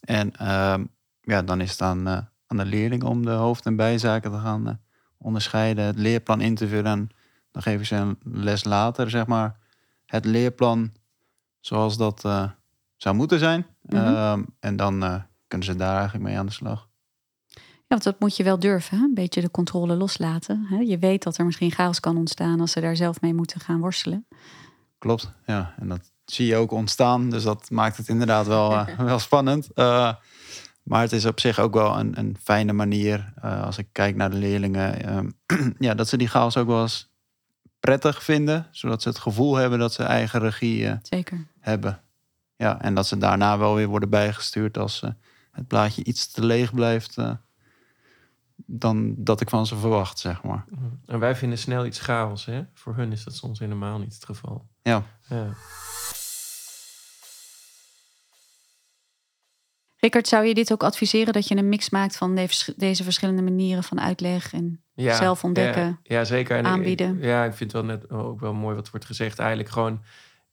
En ehm, ja, dan is het aan, eh, aan de leerling om de hoofd- en bijzaken te gaan onderscheiden. Het leerplan in te vullen. En dan geven ze een les later, zeg maar het leerplan zoals dat zou moeten zijn. Mhm. Ehm, en dan kunnen ze daar eigenlijk mee aan de slag. Ja, want dat moet je wel durven, hè? een beetje de controle loslaten. Hè? Je weet dat er misschien chaos kan ontstaan als ze daar zelf mee moeten gaan worstelen. Klopt, ja. En dat zie je ook ontstaan. Dus dat maakt het inderdaad wel, eh, wel spannend. Eh, maar het is op zich ook wel een, een fijne manier. eh, als ik kijk naar de leerlingen. ehm, ja, dat ze die chaos ook wel eens prettig vinden. Zodat ze het gevoel hebben dat ze eigen regie Zeker. hebben. Ja, en dat ze daarna wel weer worden bijgestuurd als eh, het blaadje iets te leeg blijft eh, dan dat ik van ze verwacht, zeg maar. En wij vinden snel iets chaos, hè? Voor hun is dat soms helemaal niet het geval. Ja, Ja. Rickert, zou je dit ook adviseren dat je een mix maakt van de- deze verschillende manieren van uitleg en Ja, zelf ontdekken? Ja, ja, zeker. En ik- aanbieden. ja, ik vind het wel net ook wel mooi wat wordt gezegd. Eigenlijk gewoon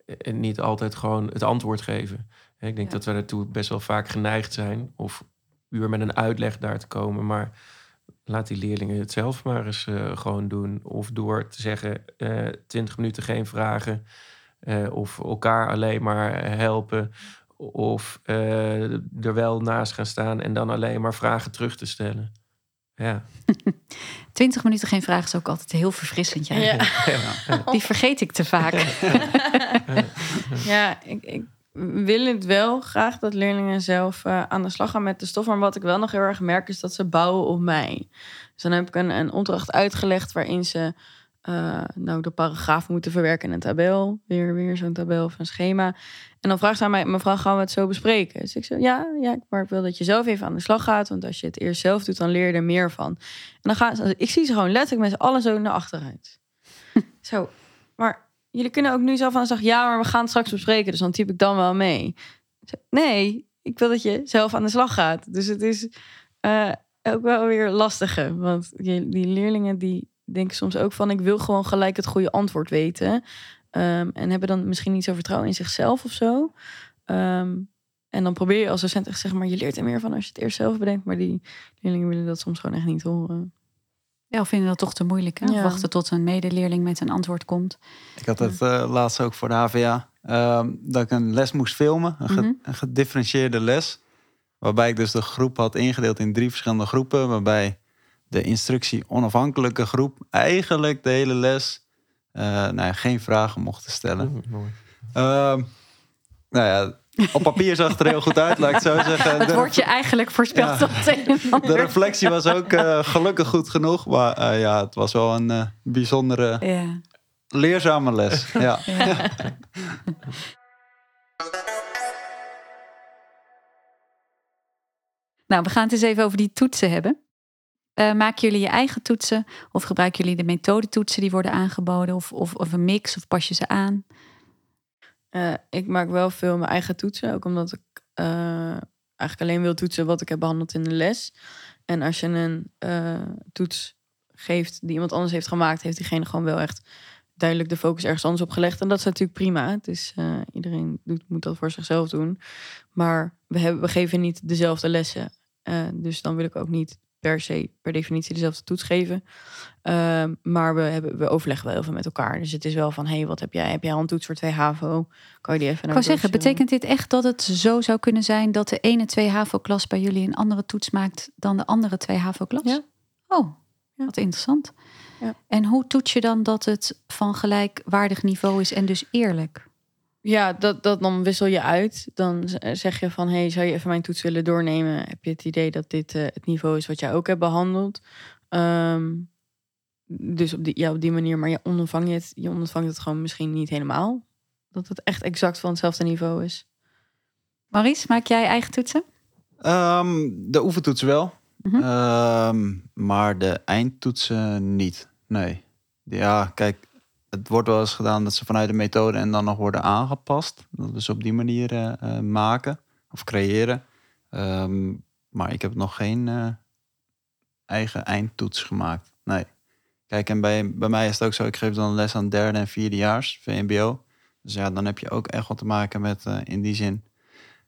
eh, niet altijd gewoon het antwoord geven. Ik denk Ja. dat we daartoe best wel vaak geneigd zijn. Of uur met een uitleg daar te komen. Maar laat die leerlingen het zelf maar eens eh, gewoon doen. Of door te zeggen, eh 20 minuten geen vragen. eh, of elkaar alleen maar helpen. Of eh, er wel naast gaan staan en dan alleen maar vragen terug te stellen. Ja. 20 minuten geen vraag is ook altijd heel verfrissend. Ja. Ja, Die vergeet ik te vaak. ja ik, ik wil het wel graag dat leerlingen zelf eh, aan de slag gaan met de stof. Maar wat ik wel nog heel erg merk is dat ze bouwen op mij. Dus dan heb ik een, een opdracht uitgelegd waarin ze eh, nou, de paragraaf moeten verwerken in een tabel. Weer, weer zo'n tabel of een schema. En dan vraagt ze aan mij, mevrouw, gaan we het zo bespreken? Dus ik zeg, ja, ja, maar ik wil dat je zelf even aan de slag gaat. Want als je het eerst zelf doet, dan leer je er meer van. En dan gaan ze, ik zie ze gewoon letterlijk met z'n allen zo naar achteruit. zo, maar jullie kunnen ook nu zelf aan slag. Ja, maar we gaan straks bespreken, dus dan typ ik dan wel mee. Zeg, nee, ik wil dat je zelf aan de slag gaat. Dus het is eh, ook wel weer lastiger. Want die, leerlingen die denken soms ook van... ik wil gewoon gelijk het goede antwoord weten. Ehm, en hebben dan misschien niet zo vertrouwen in zichzelf of zo. Ehm, en dan probeer je als docent echt zeggen... maar je leert er meer van als je het eerst zelf bedenkt. Maar die leerlingen willen dat soms gewoon echt niet horen. Ja, of vinden dat toch te moeilijk. Hè? Ja. Wachten tot een medeleerling met een antwoord komt. Ik had het eh, laatst ook voor de HVA. ehm, dat ik een les moest filmen. Een, ge- Mhm. een gedifferentieerde les. Waarbij ik dus de groep had ingedeeld in drie verschillende groepen. Waarbij de instructie onafhankelijke groep eigenlijk de hele les eh, nou ja, geen vragen mochten stellen. Oeh, mooi. Ehm, nou ja, op papier zag het er heel goed uit, laat ik het zo zeggen. Het wordt je eigenlijk voorspeld Ja. en De reflectie was ook eh, gelukkig goed genoeg. Maar eh, ja, het was wel een eh, bijzondere, Ja. leerzame les. Ja. Ja. Nou, we gaan het eens even over die toetsen hebben. Maken jullie je eigen toetsen? Of gebruiken jullie de methodetoetsen die worden aangeboden? Of, of, of een mix? Of pas je ze aan? Eh, ik maak wel veel mijn eigen toetsen. Ook omdat ik eh, eigenlijk alleen wil toetsen wat ik heb behandeld in de les. En als je een eh, toets geeft die iemand anders heeft gemaakt, heeft diegene gewoon wel echt duidelijk de focus ergens anders op gelegd. En dat is natuurlijk prima. Het is, iedereen doet, moet dat voor zichzelf doen. Maar we, hebben, we geven niet dezelfde lessen. Dus dan wil ik ook niet per se, per definitie, dezelfde toets geven. Ehm, maar we, hebben, we overleggen wel heel veel met elkaar. Dus het is wel van, hé, hey, wat heb jij? Heb jij al een toets voor 2 HAVO? Kan je die even Ik wou zeggen, betekent dit echt dat het zo zou kunnen zijn dat de ene 2 HAVO-klas bij jullie een andere toets maakt dan de andere 2 HAVO-klas? Ja. Oh, Ja. wat interessant. Ja. En hoe toets je dan dat het van gelijkwaardig niveau is en dus eerlijk? Ja, dat, dat dan wissel je uit. Dan zeg je van, hey, zou je even mijn toets willen doornemen? Heb je het idee dat dit eh, het niveau is wat jij ook hebt behandeld? Ehm, dus op die, ja, op die manier, maar je ondervang je het, je ondervangt het gewoon misschien niet helemaal. Dat het echt exact van hetzelfde niveau is. Maurice, maak jij eigen toetsen? Ehm, de oefentoetsen wel. Mhm. Ehm, maar de eindtoetsen niet. Nee. Ja, kijk, het wordt wel eens gedaan dat ze vanuit de methode en dan nog worden aangepast. Dat we ze op die manier eh, eh, maken of creëren. Ehm, maar ik heb nog geen eh, eigen eindtoets gemaakt. Nee. Kijk, en bij, bij mij is het ook zo, ik geef dan les aan derde en vierdejaars, VMBO. Dus ja, dan heb je ook echt wat te maken met in die zin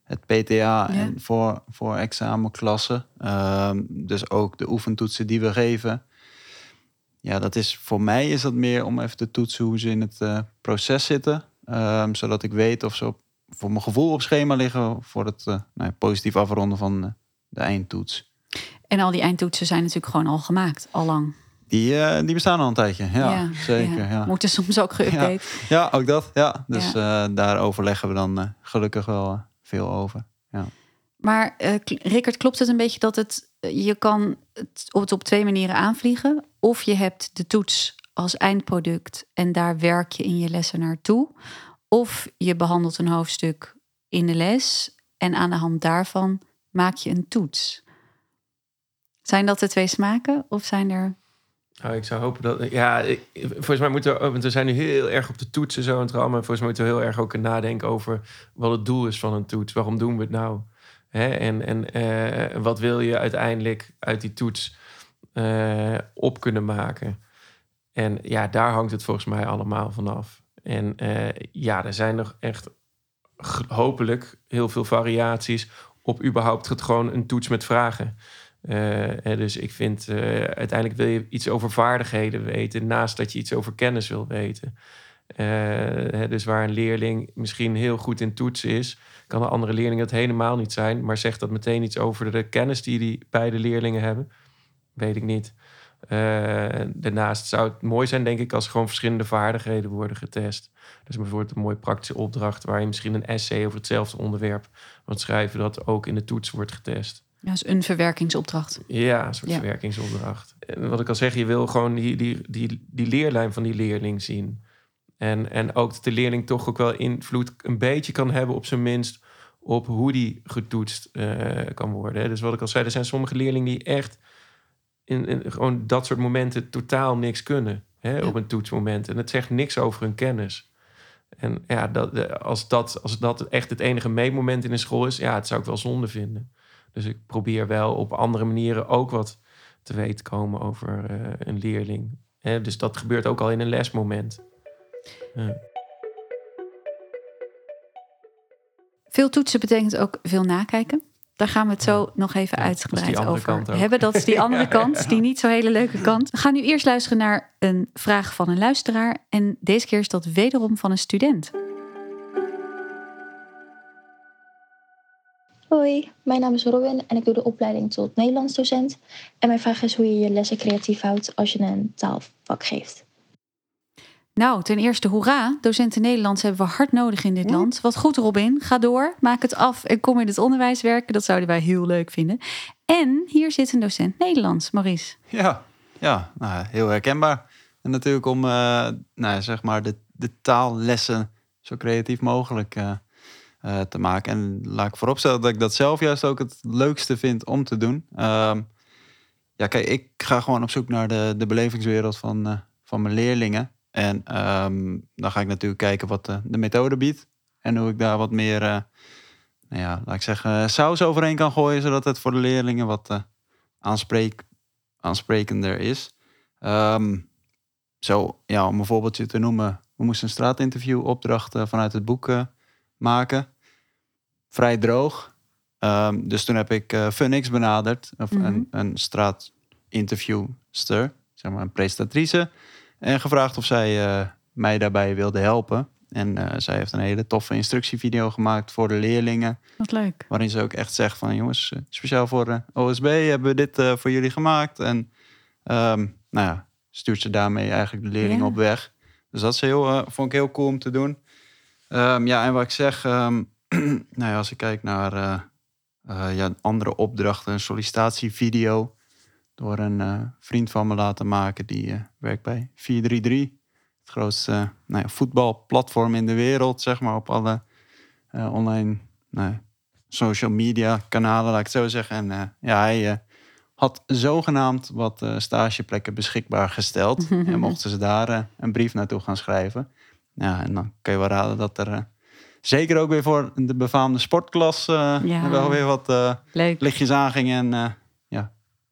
het PTA en voor, voor examenklassen. Ehm, dus ook de oefentoetsen die we geven. Ja, dat is voor mij is dat meer om even te toetsen hoe ze in het eh, proces zitten. Ehm, zodat ik weet of ze op, voor mijn gevoel op schema liggen voor het eh, nou ja, positief afronden van eh, de eindtoets. En al die eindtoetsen zijn natuurlijk gewoon al gemaakt, al lang. Die, die bestaan al een tijdje. Ja, zeker. Ja. Ja. Moeten soms ook geüpdate. ook dat. Ja. Dus daar overleggen we dan gelukkig wel veel over. Maar K- Rickert, klopt het een beetje dat het, eh, je kan het op, twee manieren aanvliegen? Of je hebt de toets als eindproduct en daar werk je in je lessen naartoe. Of je behandelt een hoofdstuk in de les en aan de hand daarvan maak je een toets. Zijn dat de twee smaken of zijn er... Nou, ik zou hopen dat. Ja, volgens mij moeten we. Want we zijn nu heel erg op de toetsen zo en. Maar volgens mij moeten we heel erg ook nadenken over wat het doel is van een toets. Waarom doen we het nou? En, en eh, wat wil je uiteindelijk uit die toets eh, op kunnen maken? En ja, daar hangt het volgens mij allemaal vanaf. En eh, ja, er zijn nog echt hopelijk heel veel variaties op überhaupt het gewoon een toets met vragen. Dus ik vind uiteindelijk wil je iets over vaardigheden weten, naast dat je iets over kennis wil weten. Eh, hè, dus waar een leerling misschien heel goed in toetsen is, kan een andere leerling het helemaal niet zijn, maar zegt dat meteen iets over de kennis die die beide leerlingen hebben. weet ik niet. Eh, daarnaast zou het mooi zijn, denk ik, als gewoon verschillende vaardigheden worden getest. Dus bijvoorbeeld een mooie praktische opdracht waar je misschien een essay over hetzelfde onderwerp wilt schrijven, dat ook in de toets wordt getest. Ja, is een verwerkingsopdracht. Ja, een soort Ja. verwerkingsopdracht. En wat ik al zeg, je wil gewoon die, die, die, die leerlijn van die leerling zien. En, en ook dat de leerling toch ook wel invloed een beetje kan hebben, op zijn minst, op hoe die getoetst eh, kan worden. Dus wat ik al zei, er zijn sommige leerlingen die echt in, in gewoon dat soort momenten totaal niks kunnen. Hè, Ja. Op een toetsmoment. En het zegt niks over hun kennis. En ja, dat, de- als, dat, als dat echt het enige meetmoment in een school is, ja, het zou ik wel zonde vinden. Dus ik probeer wel op andere manieren ook wat te weten komen over eh, een leerling. Hè, dus dat gebeurt ook al in een lesmoment. Ja. Veel toetsen betekent ook veel nakijken. Daar gaan we het zo nog even Ja, dat is uitgebreid over kant ook. hebben. Dat is die andere Ja, kant, ja. die niet zo hele leuke kant. We gaan nu eerst luisteren naar een vraag van een luisteraar. En deze keer is dat wederom van een student. Hoi, mijn naam is Robin en ik doe de opleiding tot Nederlands docent. En mijn vraag is hoe je je lessen creatief houdt als je een taalvak geeft. Nou, ten eerste hoera. Docenten Nederlands hebben we hard nodig in dit land. Wat goed, Robin. Ga door, maak het af en kom in het onderwijs werken. Dat zouden wij heel leuk vinden. En hier zit een docent Nederlands, Maurice. Ja, ja nou, heel herkenbaar. En natuurlijk om eh, nou, zeg maar de, de taallessen zo creatief mogelijk eh, eh, te maken. En laat ik vooropstellen dat ik dat zelf juist ook het leukste vind om te doen. Ehm, ja, kijk, ik ga gewoon op zoek naar de, de belevingswereld van, van mijn leerlingen. En ehm, dan ga ik natuurlijk kijken wat de, de methode biedt. En hoe ik daar wat meer, eh, nou ja, laat ik zeggen, saus overheen kan gooien. Zodat het voor de leerlingen wat eh, aanspreek, aansprekender is. Ehm, zo, ja, om een voorbeeldje te noemen. We moesten een straatinterview opdracht eh, vanuit het boek eh, maken. Vrij droog. Ehm, dus toen heb ik eh Funix benaderd. Of Mhm. een, een straatinterviewster, zeg maar een presentatrice. En gevraagd of zij eh, mij daarbij wilde helpen. En eh, zij heeft een hele toffe instructievideo gemaakt voor de leerlingen. Wat leuk. Waarin ze ook echt zegt van jongens, eh, speciaal voor de OSB hebben we dit voor jullie gemaakt. En ehm, nou ja, stuurt ze daarmee eigenlijk de leerlingen Ja. op weg. Dus dat is heel, vond ik heel cool om te doen. Ehm, ja, en wat ik zeg, ehm, nou ja, als ik kijk naar ja, andere opdrachten, een sollicitatievideo door een eh, vriend van me laten maken die eh, werkt bij 433. Het grootste eh, nou ja, voetbalplatform in de wereld, zeg maar, op alle online nou, social media kanalen, laat ik het zo zeggen. En ja, hij had zogenaamd wat stageplekken beschikbaar gesteld. en mochten ze daar een brief naartoe gaan schrijven. Ja, en dan kan je wel raden dat er zeker ook weer voor de befaamde sportklas eh, Ja. wel weer wat lichtjes aangingen en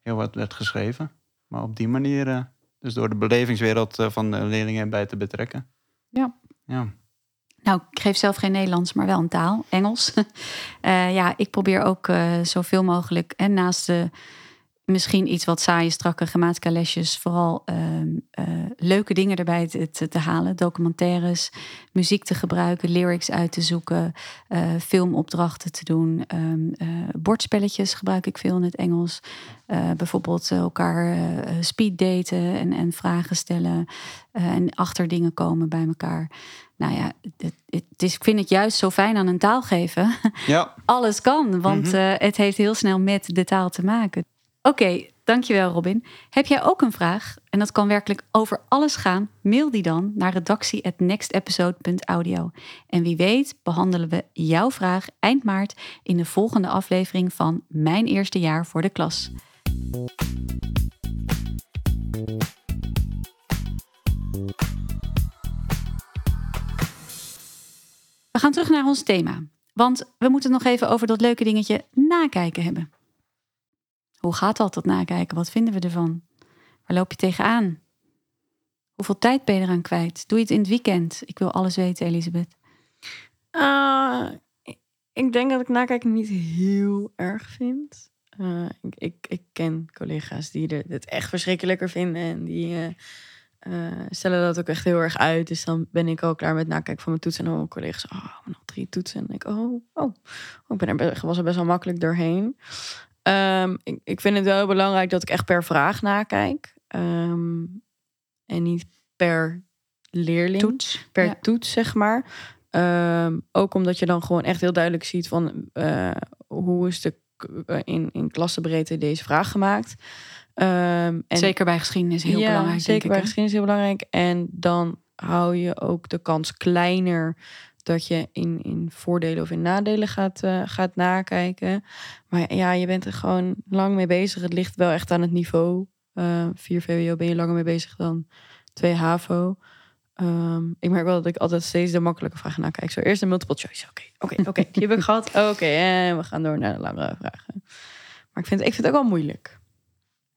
heel wat werd geschreven. Maar op die manier, eh, dus door de belevingswereld eh, van de leerlingen bij te betrekken. Ja. Ja. Nou, ik geef zelf geen Nederlands, maar wel een taal, Engels. Eh, ja, ik probeer ook zoveel mogelijk en naast de misschien iets wat saaie, strakke grammatica lesjes, vooral ehm, eh, leuke dingen erbij te, te, te halen. Documentaires, muziek te gebruiken, lyrics uit te zoeken, eh, filmopdrachten te doen. eh, bordspelletjes gebruik ik veel in het Engels. Bijvoorbeeld elkaar eh, speed daten en, en vragen stellen. en achter dingen komen bij elkaar. Nou ja, het, het is, ik vind het juist zo fijn aan een taal geven. ja, Alles kan, want Mhm. het heeft heel snel met de taal te maken. Oké, dankjewel Robin. Heb jij ook een vraag? En dat kan werkelijk over alles gaan. Mail die dan naar redactie@nextepisode.audio. En wie weet behandelen we jouw vraag eind maart in de volgende aflevering van Mijn Eerste Jaar voor de Klas. We gaan terug naar ons thema. Want we moeten nog even over dat leuke dingetje nakijken hebben. Hoe gaat dat, dat nakijken? Wat vinden we ervan? Waar loop je tegenaan? Hoeveel tijd ben je eraan kwijt? Doe je het in het weekend? Ik wil alles weten, Elisabeth. Ah, ik- denk dat ik nakijken niet heel erg vind. Eh, ik, ik, ken collega's die het echt verschrikkelijker vinden. En die eh, eh, stellen dat ook echt heel erg uit. Dus dan ben ik al klaar met nakijken van mijn toetsen. En dan mijn collega's, oh, nog drie toetsen. En ik, oh, oh, oh, ik ben er, was er best wel makkelijk doorheen. Ehm, ik, ik vind het wel heel belangrijk dat ik echt per vraag nakijk. Ehm, en niet per leerling. Toets. per Ja. toets, zeg maar. Ehm, ook omdat je dan gewoon echt heel duidelijk ziet van eh, hoe is de eh, in, in klassenbreedte deze vraag gemaakt. En Zeker bij geschiedenis heel ja, belangrijk. Zeker denk ik, bij hè? geschiedenis heel belangrijk. En dan hou je ook de kans kleiner dat je in, in voordelen of in nadelen gaat, eh, gaat nakijken. Maar ja, je bent er gewoon lang mee bezig. Het ligt wel echt aan het niveau. Eh 4 VWO ben je langer mee bezig dan 2 HAVO. Ehm, ik merk wel dat ik altijd steeds de makkelijke vragen nakijk. Zo eerst de multiple choice. Oké, oké, oké. Die heb ik gehad. Oké, en we gaan door naar de langere vragen. Maar ik vind, ik vind het ook wel moeilijk.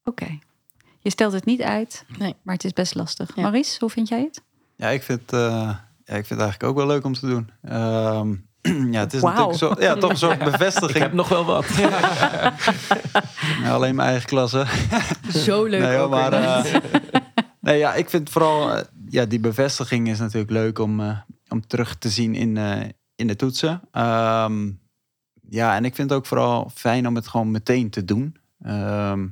Oké. Je stelt het niet uit, Nee. maar het is best lastig. Ja. Maurice, hoe vind jij het? Ja, ik vind, eh, ja, ik vind het eigenlijk ook wel leuk om te doen. Ehm, ja, het is natuurlijk zo, ja, toch een soort Ik bevestiging. heb nog wel wat. Ja, alleen mijn eigen klasse. Zo leuk Nee, hoor, maar eh, nee, ja, ik vind vooral eh, ja, die bevestiging is natuurlijk leuk om, eh, om terug te zien in, in de toetsen. Ehm, ja, en ik vind het ook vooral fijn om het gewoon meteen te doen. Ehm,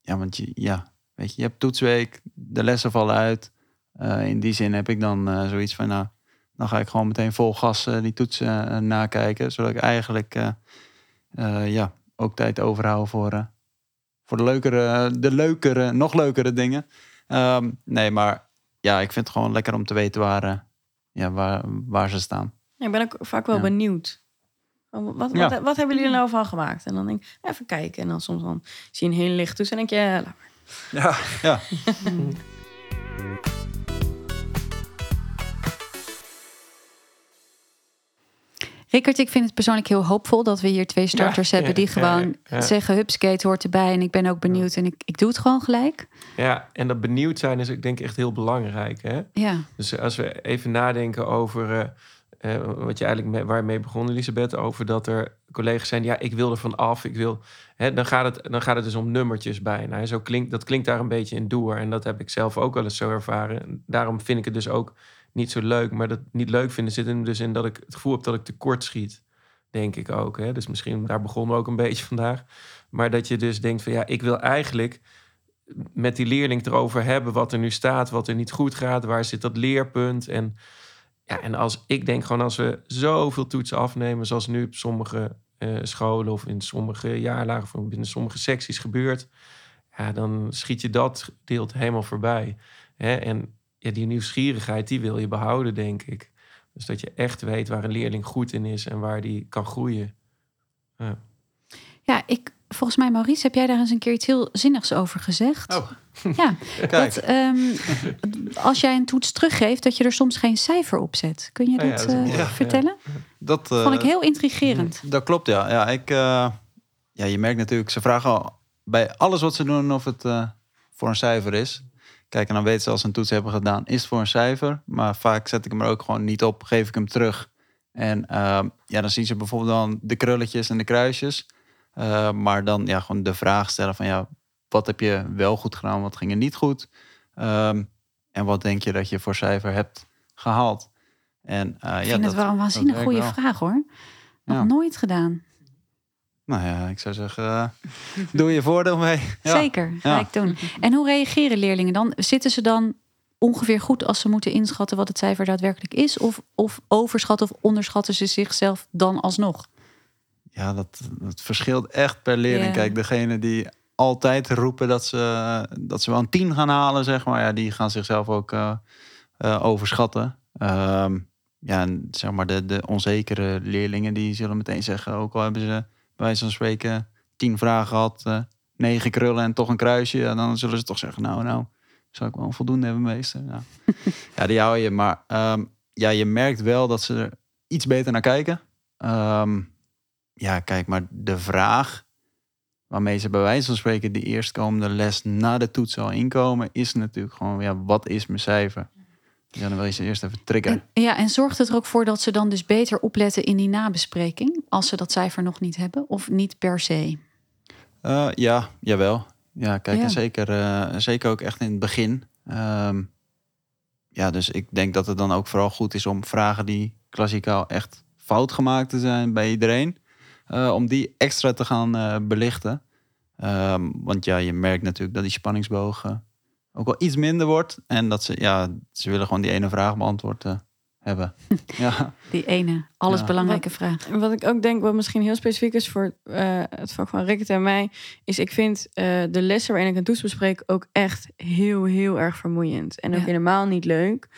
ja, want je, ja, weet je, je hebt toetsweek, de lessen vallen uit. Eh, in die zin heb ik dan eh, zoiets van, nou, dan ga ik gewoon meteen vol gas eh, die toetsen nakijken. Zodat ik eigenlijk eh, eh, ja, ook tijd overhoud voor, eh, voor de leukere, de leukere, nog leukere dingen. Ehm, nee, maar ja, ik vind het gewoon lekker om te weten waar, ja, waar, waar ze staan. Ja, ik ben ook vaak wel Ja. benieuwd. Wat, wat, Ja. wat, wat hebben jullie er nou van gemaakt? En dan denk ik, even kijken. En dan soms dan zie je een hele licht tussen en denk je, ja, laat maar. Ja, ja. Rickert, ik vind het persoonlijk heel hoopvol dat we hier twee starters Ja, hebben die ja, gewoon ja, ja. zeggen: Hupskate hoort erbij en ik ben ook benieuwd en ik, ik doe het gewoon gelijk. Ja, en dat benieuwd zijn is ik denk echt heel belangrijk. Hè? Ja, Dus als we even nadenken over eh, wat je eigenlijk mee, waar je mee begon, Elisabeth, over dat er collega's zijn, ja, ik wil er van af, ik wil, hè, dan, gaat het, dan gaat het dus om nummertjes bijna. hè. Zo klinkt, dat klinkt daar een beetje in door en dat heb ik zelf ook wel eens zo ervaren. En daarom vind ik het dus ook niet zo leuk, maar dat niet leuk vinden zit hem dus in dat ik het gevoel heb dat ik tekort schiet, denk ik ook. Hè? Dus misschien daar begonnen we ook een beetje vandaag, maar dat je dus denkt van ja, ik wil eigenlijk met die leerling erover hebben wat er nu staat, wat er niet goed gaat, waar zit dat leerpunt. En, ja, en als ik denk gewoon als we zoveel toetsen afnemen, zoals nu op sommige eh, scholen of in sommige jaarlagen of binnen sommige secties gebeurt, ja, dan schiet je dat deelt helemaal voorbij. Hè? En ja, die nieuwsgierigheid, die wil je behouden, denk ik. Dus dat je echt weet waar een leerling goed in is en waar die kan groeien. Ja. ja ik, volgens mij, Maurice, heb jij daar eens een keer iets heel zinnigs over gezegd? Oh. Ja, Kijk. dat ehm, als jij een toets teruggeeft, dat je er soms geen cijfer op zet. Kun je Oh ja, dat eh, vertellen? Dat eh, Vond ik heel intrigerend. Dat klopt, ja. Ja, ik, eh, ja, je merkt natuurlijk, ze vragen al bij alles wat ze doen of het eh, voor een cijfer is. Kijk, en dan weten ze als ze een toets hebben gedaan, is het voor een cijfer. Maar vaak zet ik hem er ook gewoon niet op, geef ik hem terug. En ehm, ja, dan zien ze bijvoorbeeld dan de krulletjes en de kruisjes. Eh, maar dan ja, gewoon de vraag stellen van ja, wat heb je wel goed gedaan, wat ging er niet goed? Ehm, en wat denk je dat je voor cijfer hebt gehaald? En, eh, Ik ja, vind dat, het wel een waanzinnig goede wel. vraag hoor. Nog Ja. nooit gedaan. Nou ja, ik zou zeggen, eh, doe je voordeel mee. Ja. Zeker, ga Ja. ik doen. En hoe reageren leerlingen dan? Zitten ze dan ongeveer goed als ze moeten inschatten wat het cijfer daadwerkelijk is? Of, of overschatten of onderschatten ze zichzelf dan alsnog? Ja, dat, dat verschilt echt per leerling. Kijk, degene die altijd roepen dat ze, dat ze wel een 10 gaan halen, zeg maar, ja, die gaan zichzelf ook eh, eh, overschatten. Ehm, ja, en zeg maar, de, de onzekere leerlingen die zullen meteen zeggen, ook al hebben ze wijze van spreken tien vragen gehad, eh, negen krullen en toch een kruisje, ja, dan zullen ze toch zeggen, nou, nou, zou ik wel een voldoende hebben, meester. Ja, ja die hou je. Maar ehm, ja, je merkt wel dat ze er iets beter naar kijken. Ehm, ja, kijk, maar de vraag waarmee ze bij wijze van spreken die eerstkomende les na de toets al inkomen, is natuurlijk gewoon, ja, wat is mijn cijfer? Ja, dan wil je ze eerst even triggeren. En, ja, en zorgt het er ook voor dat ze dan dus beter opletten in die nabespreking, als ze dat cijfer nog niet hebben, of niet per se? Eh, ja, jawel. Ja, kijk, Ja. en zeker, eh, zeker ook echt in het begin. Ehm, ja, dus ik denk dat het dan ook vooral goed is om vragen die klassikaal echt fout gemaakt te zijn bij iedereen, eh, om die extra te gaan belichten. Ehm, want ja, je merkt natuurlijk dat die spanningsbogen ook wel iets minder wordt. En dat ze, ja, ze willen gewoon die ene vraag beantwoord eh, hebben. ja. Die ene, alles Ja. belangrijke vraag. En Wat ik ook denk, wat misschien heel specifiek is voor eh, het vak van Rickert en mij, is ik vind eh, de lessen waarin ik een toets bespreek ook echt heel, heel erg vermoeiend. En ook Ja. helemaal niet leuk.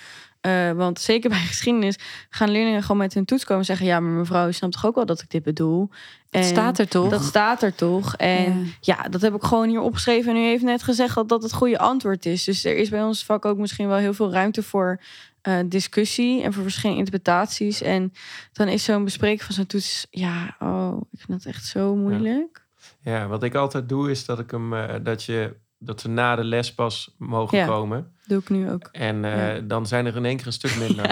Eh, want zeker bij geschiedenis gaan leerlingen gewoon met hun toets komen en zeggen: Ja, maar mevrouw, u snapt toch ook wel dat ik dit bedoel? Het En staat er toch? Dat staat er toch? En Ja. ja, dat heb ik gewoon hier opgeschreven. En u heeft net gezegd dat dat het goede antwoord is. Dus er is bij ons vak ook misschien wel heel veel ruimte voor eh, discussie en voor verschillende interpretaties. En dan is zo'n bespreking van zo'n toets, ja, oh, ik vind dat echt zo moeilijk. Ja, wat ik altijd doe is dat ik hem eh, dat je dat ze na de les pas mogen Ja. komen. Doe ik nu ook. En eh, Ja. dan zijn er in één keer een stuk minder.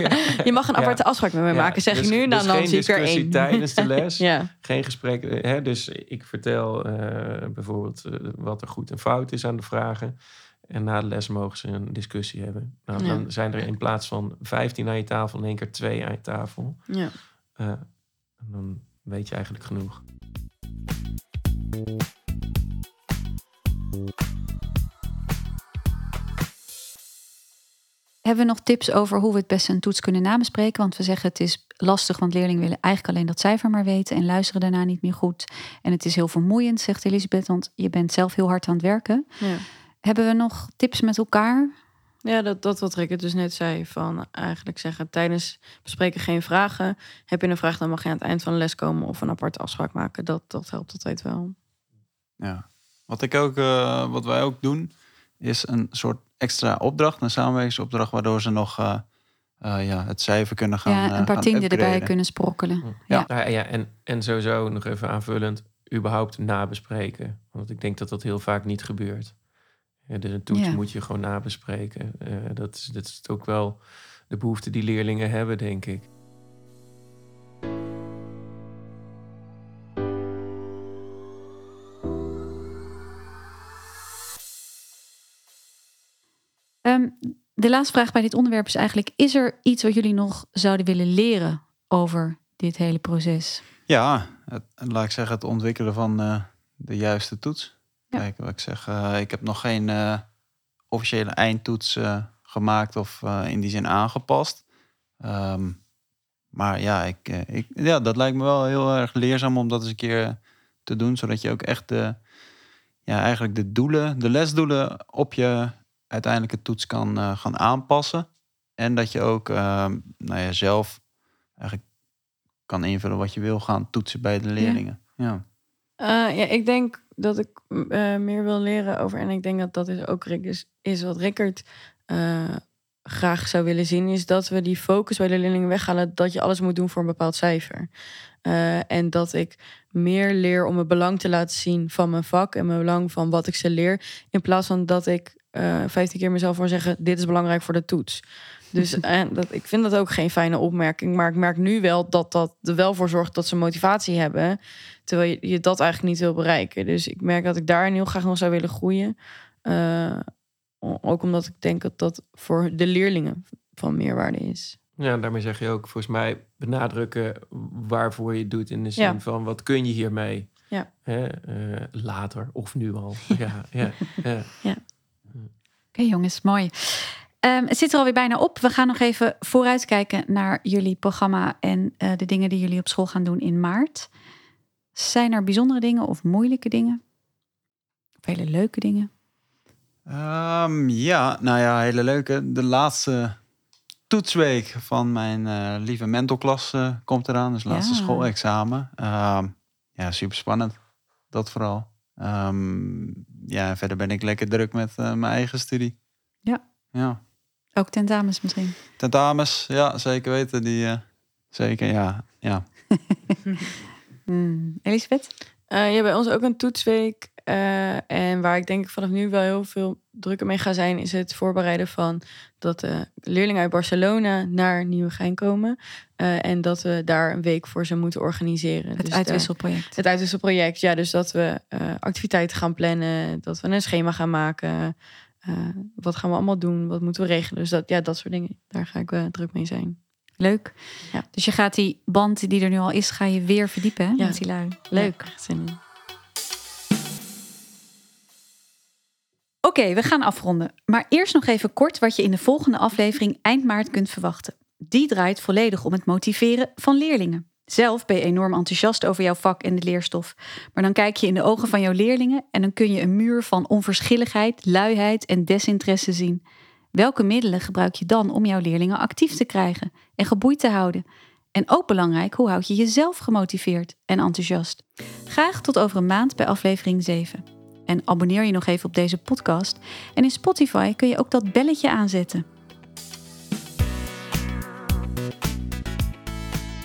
Je mag een aparte afspraak met mij maken, zeg dus- je nu. dus Dan, dan geen zie ik er één. tijdens de les. Geen gesprek. eh, Hè? Dus ik vertel eh, bijvoorbeeld wat er goed en fout is aan de vragen. En na de les mogen ze een discussie hebben. Nou. Dan zijn er in plaats van 15 aan je tafel in één keer twee aan je tafel. ja. En dan weet je eigenlijk genoeg. Hebben we nog tips over hoe we het beste een toets kunnen nabespreken? Want we zeggen het is lastig, want leerlingen willen eigenlijk alleen dat cijfer maar weten en luisteren daarna niet meer goed. En het is heel vermoeiend, zegt Elisabeth, want je bent zelf heel hard aan het werken. Ja. Hebben we nog tips met elkaar? Ja, dat, dat wat Rickert dus net zei. Van eigenlijk zeggen tijdens bespreken geen vragen. Heb je een vraag, dan mag je aan het eind van de les komen of een aparte afspraak maken. Dat, dat helpt altijd wel. Ja. Wat, ik ook, eh, wat wij ook doen, is een soort extra opdracht, een samenwerkingsopdracht, waardoor ze nog eh, eh, ja, het cijfer kunnen gaan. ja, eh, een paar gaan tienden erbij kunnen sprokkelen. Ja. Ja. Ja, en, en sowieso nog even aanvullend, überhaupt nabespreken. Want ik denk dat dat heel vaak niet gebeurt. Ja, dus een toets Ja. moet je gewoon nabespreken. Eh, dat, is, dat is ook wel de behoefte die leerlingen hebben, denk ik. Ehm, de laatste vraag bij dit onderwerp is eigenlijk: is er iets wat jullie nog zouden willen leren over dit hele proces? Ja, het, laat ik zeggen, het ontwikkelen van eh, de juiste toets. Ja. Kijk, wat ik zeg, eh, ik heb nog geen eh, officiële eindtoets gemaakt of in die zin aangepast. Ehm, maar ja, ik, ik, ja, dat lijkt me wel heel erg leerzaam om dat eens een keer te doen, zodat je ook echt de, ja, eigenlijk de doelen, de lesdoelen op je uiteindelijke toets kan eh, gaan aanpassen. En dat je ook ehm, nou ja, zelf eigenlijk kan invullen wat je wil gaan toetsen bij de leerlingen. Ja. Eh, ja, ik denk dat ik eh, meer wil leren over. En ik denk dat dat is ook is, is wat Rickert graag zou willen zien. Is dat we die focus bij de leerlingen weghalen. Dat je alles moet doen voor een bepaald cijfer. En dat ik meer leer om het belang te laten zien van mijn vak. En mijn belang van wat ik ze leer. In plaats van dat ik eh 15 keer mezelf voor zeggen. Dit is belangrijk voor de toets. Dus en dat, ik vind dat ook geen fijne opmerking. Maar ik merk nu wel dat dat er wel voor zorgt dat ze motivatie hebben. Terwijl je, je dat eigenlijk niet wil bereiken. Dus ik merk dat ik daarin heel graag nog zou willen groeien. Eh, ook omdat ik denk dat dat voor de leerlingen van meerwaarde is. Ja, daarmee zeg je ook volgens mij benadrukken waarvoor je het doet. In de zin Ja. van wat kun je hiermee? Ja. Hè, eh, later of nu al. ja, ja, ja. Oké, jongens, mooi. Ehm, het zit er alweer bijna op. We gaan nog even vooruitkijken naar jullie programma en eh, de dingen die jullie op school gaan doen in maart. Zijn er bijzondere dingen of moeilijke dingen? Of hele leuke dingen? Ehm, ja, nou ja, hele leuke. De laatste toetsweek van mijn eh, lieve mentorklas eh, komt eraan. Dus laatste Ja. schoolexamen. Ehm, ja, super spannend. Dat vooral. Ehm, ja, en verder ben ik lekker druk met eh, mijn eigen studie. Ja. Ja. Ook tentamens misschien. Tentamens, ja, zeker weten. Die, eh, zeker, ja. ja. Hmm. Elisabeth? Eh ja, bij ons ook een toetsweek. Eh, en waar ik denk ik vanaf nu wel heel veel drukker mee ga zijn, is het voorbereiden van dat de leerlingen uit Barcelona naar Nieuwegein komen. Eh, en dat we daar een week voor ze moeten organiseren. Het Dus daar- uitwisselproject. Het uitwisselproject, ja. Dus dat we eh, activiteiten gaan plannen, dat we een schema gaan maken. Eh, wat gaan we allemaal doen? Wat moeten we regelen? Dus dat, ja, dat soort dingen. Daar ga ik druk mee zijn. Leuk. Ja. Dus je gaat die band die er nu al is, ga je weer verdiepen hè, Ja. met die lui. Leuk. Oké, we gaan afronden. Maar eerst nog even kort wat je in de volgende aflevering eind maart kunt verwachten. Die draait volledig om het motiveren van leerlingen. Zelf ben je enorm enthousiast over jouw vak en de leerstof. Maar dan kijk je in de ogen van jouw leerlingen en dan kun je een muur van onverschilligheid, luiheid en desinteresse zien. Welke middelen gebruik je dan om jouw leerlingen actief te krijgen en geboeid te houden? En ook belangrijk, hoe houd je jezelf gemotiveerd en enthousiast? Graag tot over een maand bij aflevering 7. En abonneer je nog even op deze podcast. En in Spotify kun je ook dat belletje aanzetten.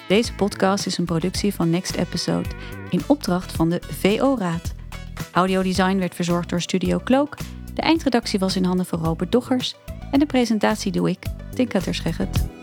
Deze podcast is een productie van Next Episode in opdracht van de VO-raad. Audiodesign werd verzorgd door Studio Cloak. De eindredactie was in handen van Robert Doggers. En de presentatie doe ik, Tinka Terschegget.